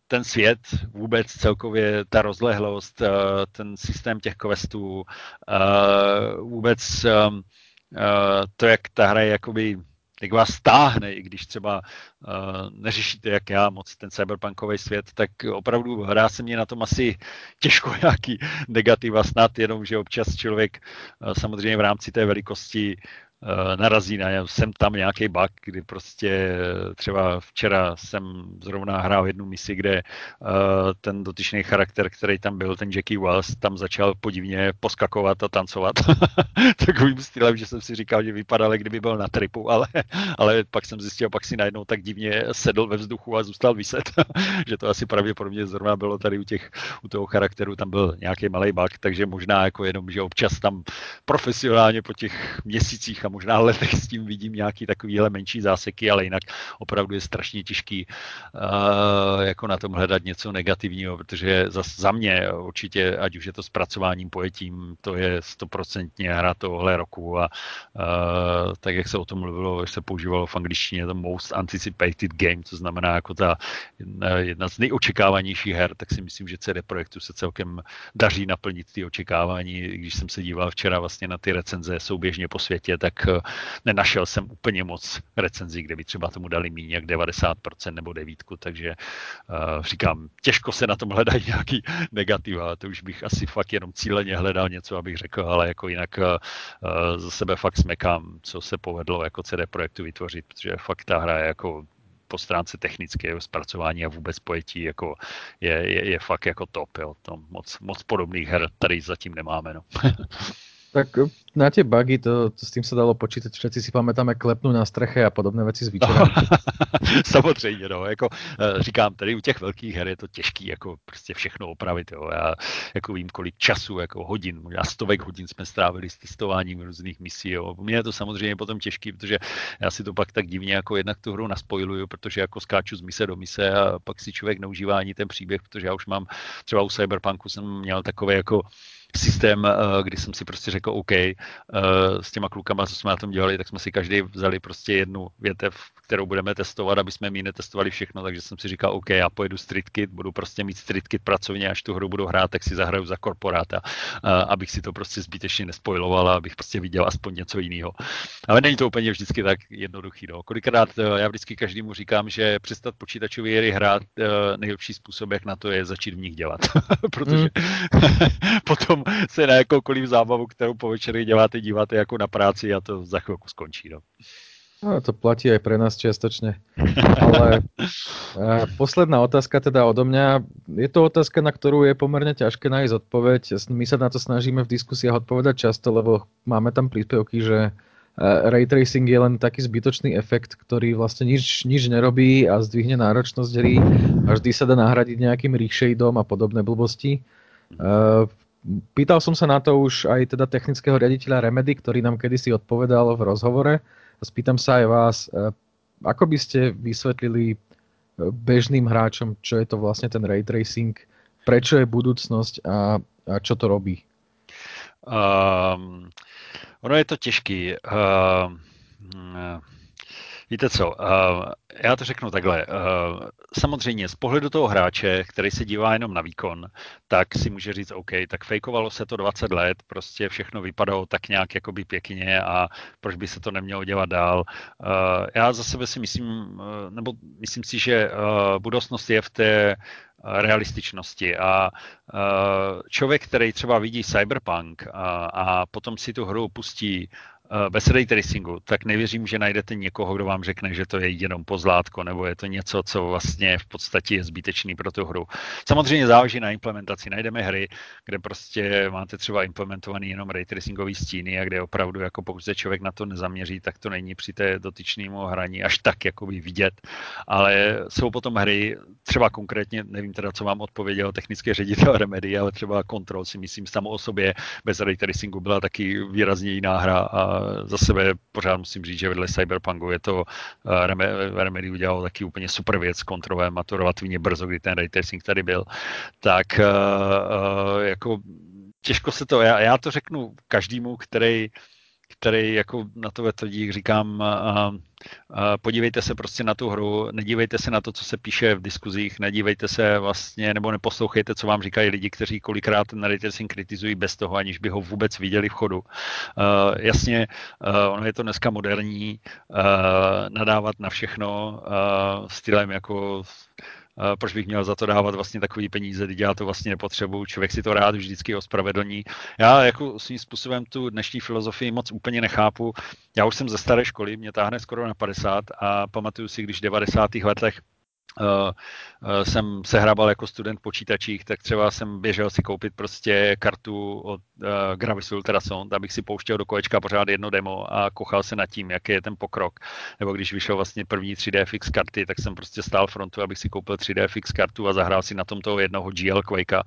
ten svět, vůbec celkově ta rozlehlost, uh, ten systém těch questů, uh, vůbec um, uh, to, jak ta hra je jakoby jak vás stáhne, i když třeba uh, neřešíte, jak já, moc ten cyberpunkový svět, tak opravdu hrá se mě na tom asi těžko *laughs* nějaký negativa, snad jenom, že občas člověk uh, samozřejmě v rámci té velikosti narazí na sem tam nějaký bug, kdy prostě třeba včera jsem zrovna hrál jednu misi, kde ten dotyčný charakter, který tam byl, ten Jackie Wells, tam začal podivně poskakovat a tancovat. *laughs* Takovým stylem, že jsem si říkal, že vypadal, kdyby byl na tripu, ale, *laughs* ale pak jsem zjistil, pak si najednou tak divně sedl ve vzduchu a zůstal vyset, *laughs* že to asi pravděpodobně zrovna bylo tady u, těch, u toho charakteru, tam byl nějaký malý bug, takže možná jako jenom, že občas tam profesionálně po těch měsících a možná letech s tím vidím nějaký takovýhle menší záseky, ale jinak opravdu je strašně těžký uh, jako na tom hledat něco negativního, protože za, za mě určitě, ať už je to zpracováním, pojetím, to je stoprocentně hra tohle roku a uh, tak, jak se o tom mluvilo, se používalo v angličtině to most anticipated game, to znamená jako ta jedna z nejočekávanějších her, tak si myslím, že CD Projektu se celkem daří naplnit ty očekávání. Když jsem se díval včera vlastně na ty recenze souběžně po světě, tak eh, nenašel jsem úplně moc recenzí, kde by třeba tomu dali méně jak 90% nebo devítku, takže uh, říkám, těžko se na tom hledají nějaký negativa, to už bych asi fakt jenom cíleně hledal něco, abych řekl, ale jako jinak uh, za sebe fakt smekám, co se povedlo jako CD Projektu vytvořit, protože fakt ta hra je jako po stránce technického zpracování a vůbec pojetí jako je, je, je fakt jako top. Jo. To moc, moc podobných her tady zatím nemáme. No. *laughs* Tak na tie bugy, to, to s tým sa dalo počítať. Všetci si pamätáme klepnú na streche a podobné věci s večerami. *laughs* Samozřejmě, no. Jako, eh, říkám, tady u těch velkých her je to těžký jako prostě všechno opravit. Jo. Já jako vím, kolik času, jako hodin, možná stovek hodin jsme strávili s testováním různých misí. Jo. Mě je to samozřejmě potom těžký, protože já si to pak tak divně jako jednak tu hru naspojiluju, protože jako skáču z mise do mise a pak si člověk neužívá ani ten příběh, protože já už mám třeba u Cyberpunku jsem měl takové jako systém, eh, kdy jsem si prostě řekl OK, eh, s těma klukama, co jsme na tom dělali, tak jsme si každý vzali prostě jednu větev, kterou budeme testovat, aby jsme mi netestovali všechno, takže jsem si říkal OK, já pojedu Street Kit, budu prostě mít Street Kit pracovně, až tu hru budu hrát, tak si zahraju za korporáta, eh, abych si to prostě zbytečně nespojiloval a abych prostě viděl aspoň něco jiného. Ale není to úplně vždycky tak jednoduchý. No. Kolikrát já vždycky každému říkám, že přestat počítačové hry hrát nejlepší způsob, jak na to je začít v nich dělat. *laughs* Protože *laughs* mm. *laughs* se na jakoukoliv zábavu, kterou po večeri děláte, díváte jako na práci a to za chvilku skončí. No. No, to platí aj pre nás čiastočne. Ale a *laughs* posledná otázka teda odo mňa. Je to otázka, na ktorú je pomerne ťažké nájsť odpoveď. My sa na to snažíme v diskusiách odpovedať často, lebo máme tam príspevky, že ray tracing je len taký zbytočný efekt, ktorý vlastne nič, nič nerobí a zdvihne náročnosť hry a vždy sa dá nahradiť nejakým reshadeom a podobné blbosti. Pýtal som sa na to už aj teda technického riaditeľa Remedy, ktorý nám kedysi odpovedal v rozhovore. A spýtam sa aj vás, e, ako by ste vysvetlili e, bežným hráčom, čo je to vlastne ten ray tracing, prečo je budúcnosť a, a čo to robí? Um, ono je to těžký. Uh, Víte co, uh, já to řeknu takhle. Uh, samozřejmě z pohledu toho hráče, který se dívá jenom na výkon, tak si může říct, OK, tak fejkovalo se to 20 let, prostě všechno vypadalo tak nějak jakoby pěkně a proč by se to nemělo dělat dál. Uh, já za sebe si myslím, nebo myslím si, že budoucnost je v té realističnosti a člověk, který třeba vidí Cyberpunk a, a potom si tu hru pustí Eh, bez ray tracingu, tak nevěřím, že najdete někoho, kdo vám řekne, že to je jenom pozlátko, nebo je to něco, co vlastně v podstatě je zbytečný pro tu hru. Samozřejmě záleží na implementaci. Najdeme hry, kde prostě máte třeba implementovaný jenom ray tracingový stíny a kde opravdu, jako pokud se člověk na to nezaměří, tak to není při té dotyčnému hraní až tak jakoby vidět. Ale jsou potom hry, třeba konkrétně, nevím teda, co vám odpověděl technický ředitel *laughs* Remedy, ale třeba Control si myslím samo o sobě bez ray tracingu byla taky výrazně jiná hra a za sebe pořád musím říct, že vedle Cyberpunku je to uh, Remedy udělal taky úplně super věc kontrolem a to relativně brzo, kdy ten ray tady byl. Tak uh, uh, jako těžko se to, já, já to řeknu každému, který který jako na to vetvrdí, říkám, a, a podívejte se prostě na tu hru, nedívejte se na to, co se píše v diskuzích, nedívejte se vlastně, nebo neposlouchejte, co vám říkají lidi, kteří kolikrát ten raytracing kritizují bez toho, aniž by ho vůbec viděli v chodu. Uh, jasně, uh, ono je to dneska moderní, uh, nadávat na všechno stylem jako proč bych měl za to dávat vlastně takový peníze, když já to vlastně nepotřebuju, člověk si to rád vždycky ospravedlní. Já jako svým způsobem tu dnešní filozofii moc úplně nechápu. Já už jsem ze staré školy, mě táhne skoro na 50 a pamatuju si, když v 90. letech jsem se hrabal jako student počítačích, tak třeba jsem běžel si koupit prostě kartu od uh, Gravis Ultrasound, abych si pouštěl do kolečka pořád jedno demo a kochal se nad tím, jaký je ten pokrok. Nebo když vyšel vlastně první 3D fix karty, tak jsem prostě stál frontu, abych si koupil 3D fix kartu a zahrál si na tom toho jednoho GL Quakea,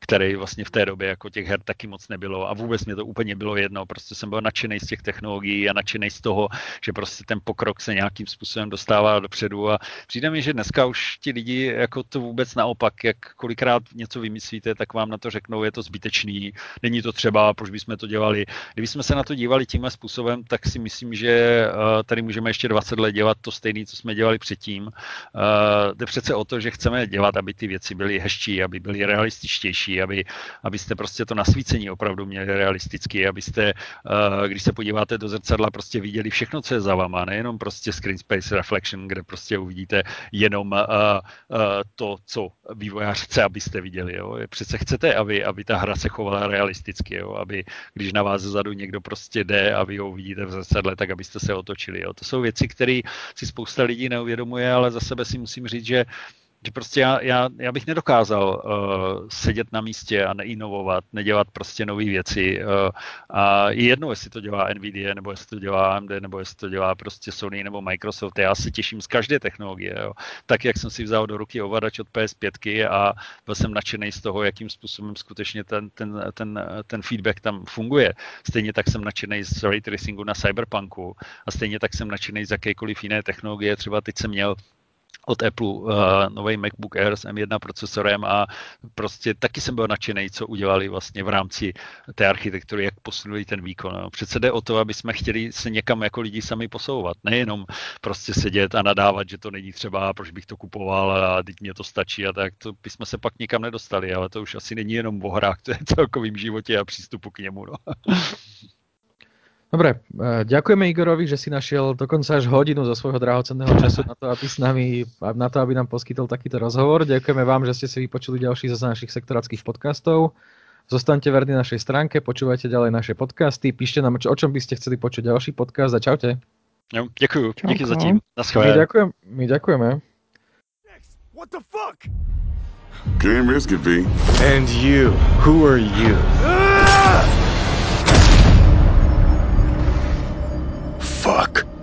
který vlastně v té době jako těch her taky moc nebylo a vůbec mě to úplně bylo jedno. Prostě jsem byl nadšený z těch technologií a nadšený z toho, že prostě ten pokrok se nějakým způsobem dostává dopředu a přijde mi, že dneska už ti lidi jako to vůbec naopak, jak kolikrát něco vymyslíte, tak vám na to řeknou, je to zbytečný, není to třeba, proč bychom to dělali. Kdybychom se na to dívali tímhle způsobem, tak si myslím, že eh, tady můžeme ještě 20 let dělat to stejné, co jsme dělali předtím. Eh, jde přece o to, že chceme dělat, aby ty věci byly hezčí, aby byly realističtější, aby, abyste prostě to nasvícení opravdu měli realisticky, abyste, eh, když se podíváte do zrcadla, prostě viděli všechno, co je za váma, nejenom prostě screen space reflection, kde prostě uvidíte jenom to, co vývojář chce, abyste viděli. Jo. Přece chcete, aby, aby ta hra se chovala realisticky, jo. aby když na vás zezadu někdo prostě jde a vy ho vidíte v zrcadle, tak abyste se otočili. Jo. To jsou věci, které si spousta lidí neuvědomuje, ale za sebe si musím říct, že že prostě já, já, já bych nedokázal uh, sedět na místě a neinovovat, nedělat prostě nové věci. Uh, a je jedno, jestli to dělá Nvidia, nebo jestli to dělá AMD, nebo jestli to dělá prostě Sony nebo Microsoft. Já se těším z každé technologie. Jo. Tak, jak jsem si vzal do ruky ovladač od PS5 a byl jsem nadšený z toho, jakým způsobem skutečně ten, ten, ten, ten feedback tam funguje. Stejně tak jsem nadšený z ray tracingu na Cyberpunku a stejně tak jsem nadšený z jakékoliv jiné technologie. Třeba teď jsem měl od Apple uh, nový MacBook Air s M1 procesorem a prostě taky jsem byl nadšený, co udělali vlastně v rámci té architektury, jak posunuli ten výkon. No. Přece jde o to, aby jsme chtěli se někam jako lidi sami posouvat, nejenom prostě sedět a nadávat, že to není třeba, proč bych to kupoval a teď mě to stačí a tak, to bychom se pak nikam nedostali, ale to už asi není jenom o hrách, to je celkovým životě a přístupu k němu. No. Dobre, e, ďakujeme Igorovi, že si našiel dokonca až hodinu zo svojho drahocenného času na to, aby s nami, na to, aby nám poskytol takýto rozhovor. Ďakujeme vám, že ste si vypočuli ďalší zo našich sektoráckých podcastov. Zostaňte verní našej stránke, počúvajte ďalej naše podcasty, píšte nám, o čom by ste chceli počuť ďalší podcast a čaute. No, ďakujem, díky zatím. My, ďakujem, my ďakujeme. What the fuck? Game risky, V. And you, who are you? Fuck.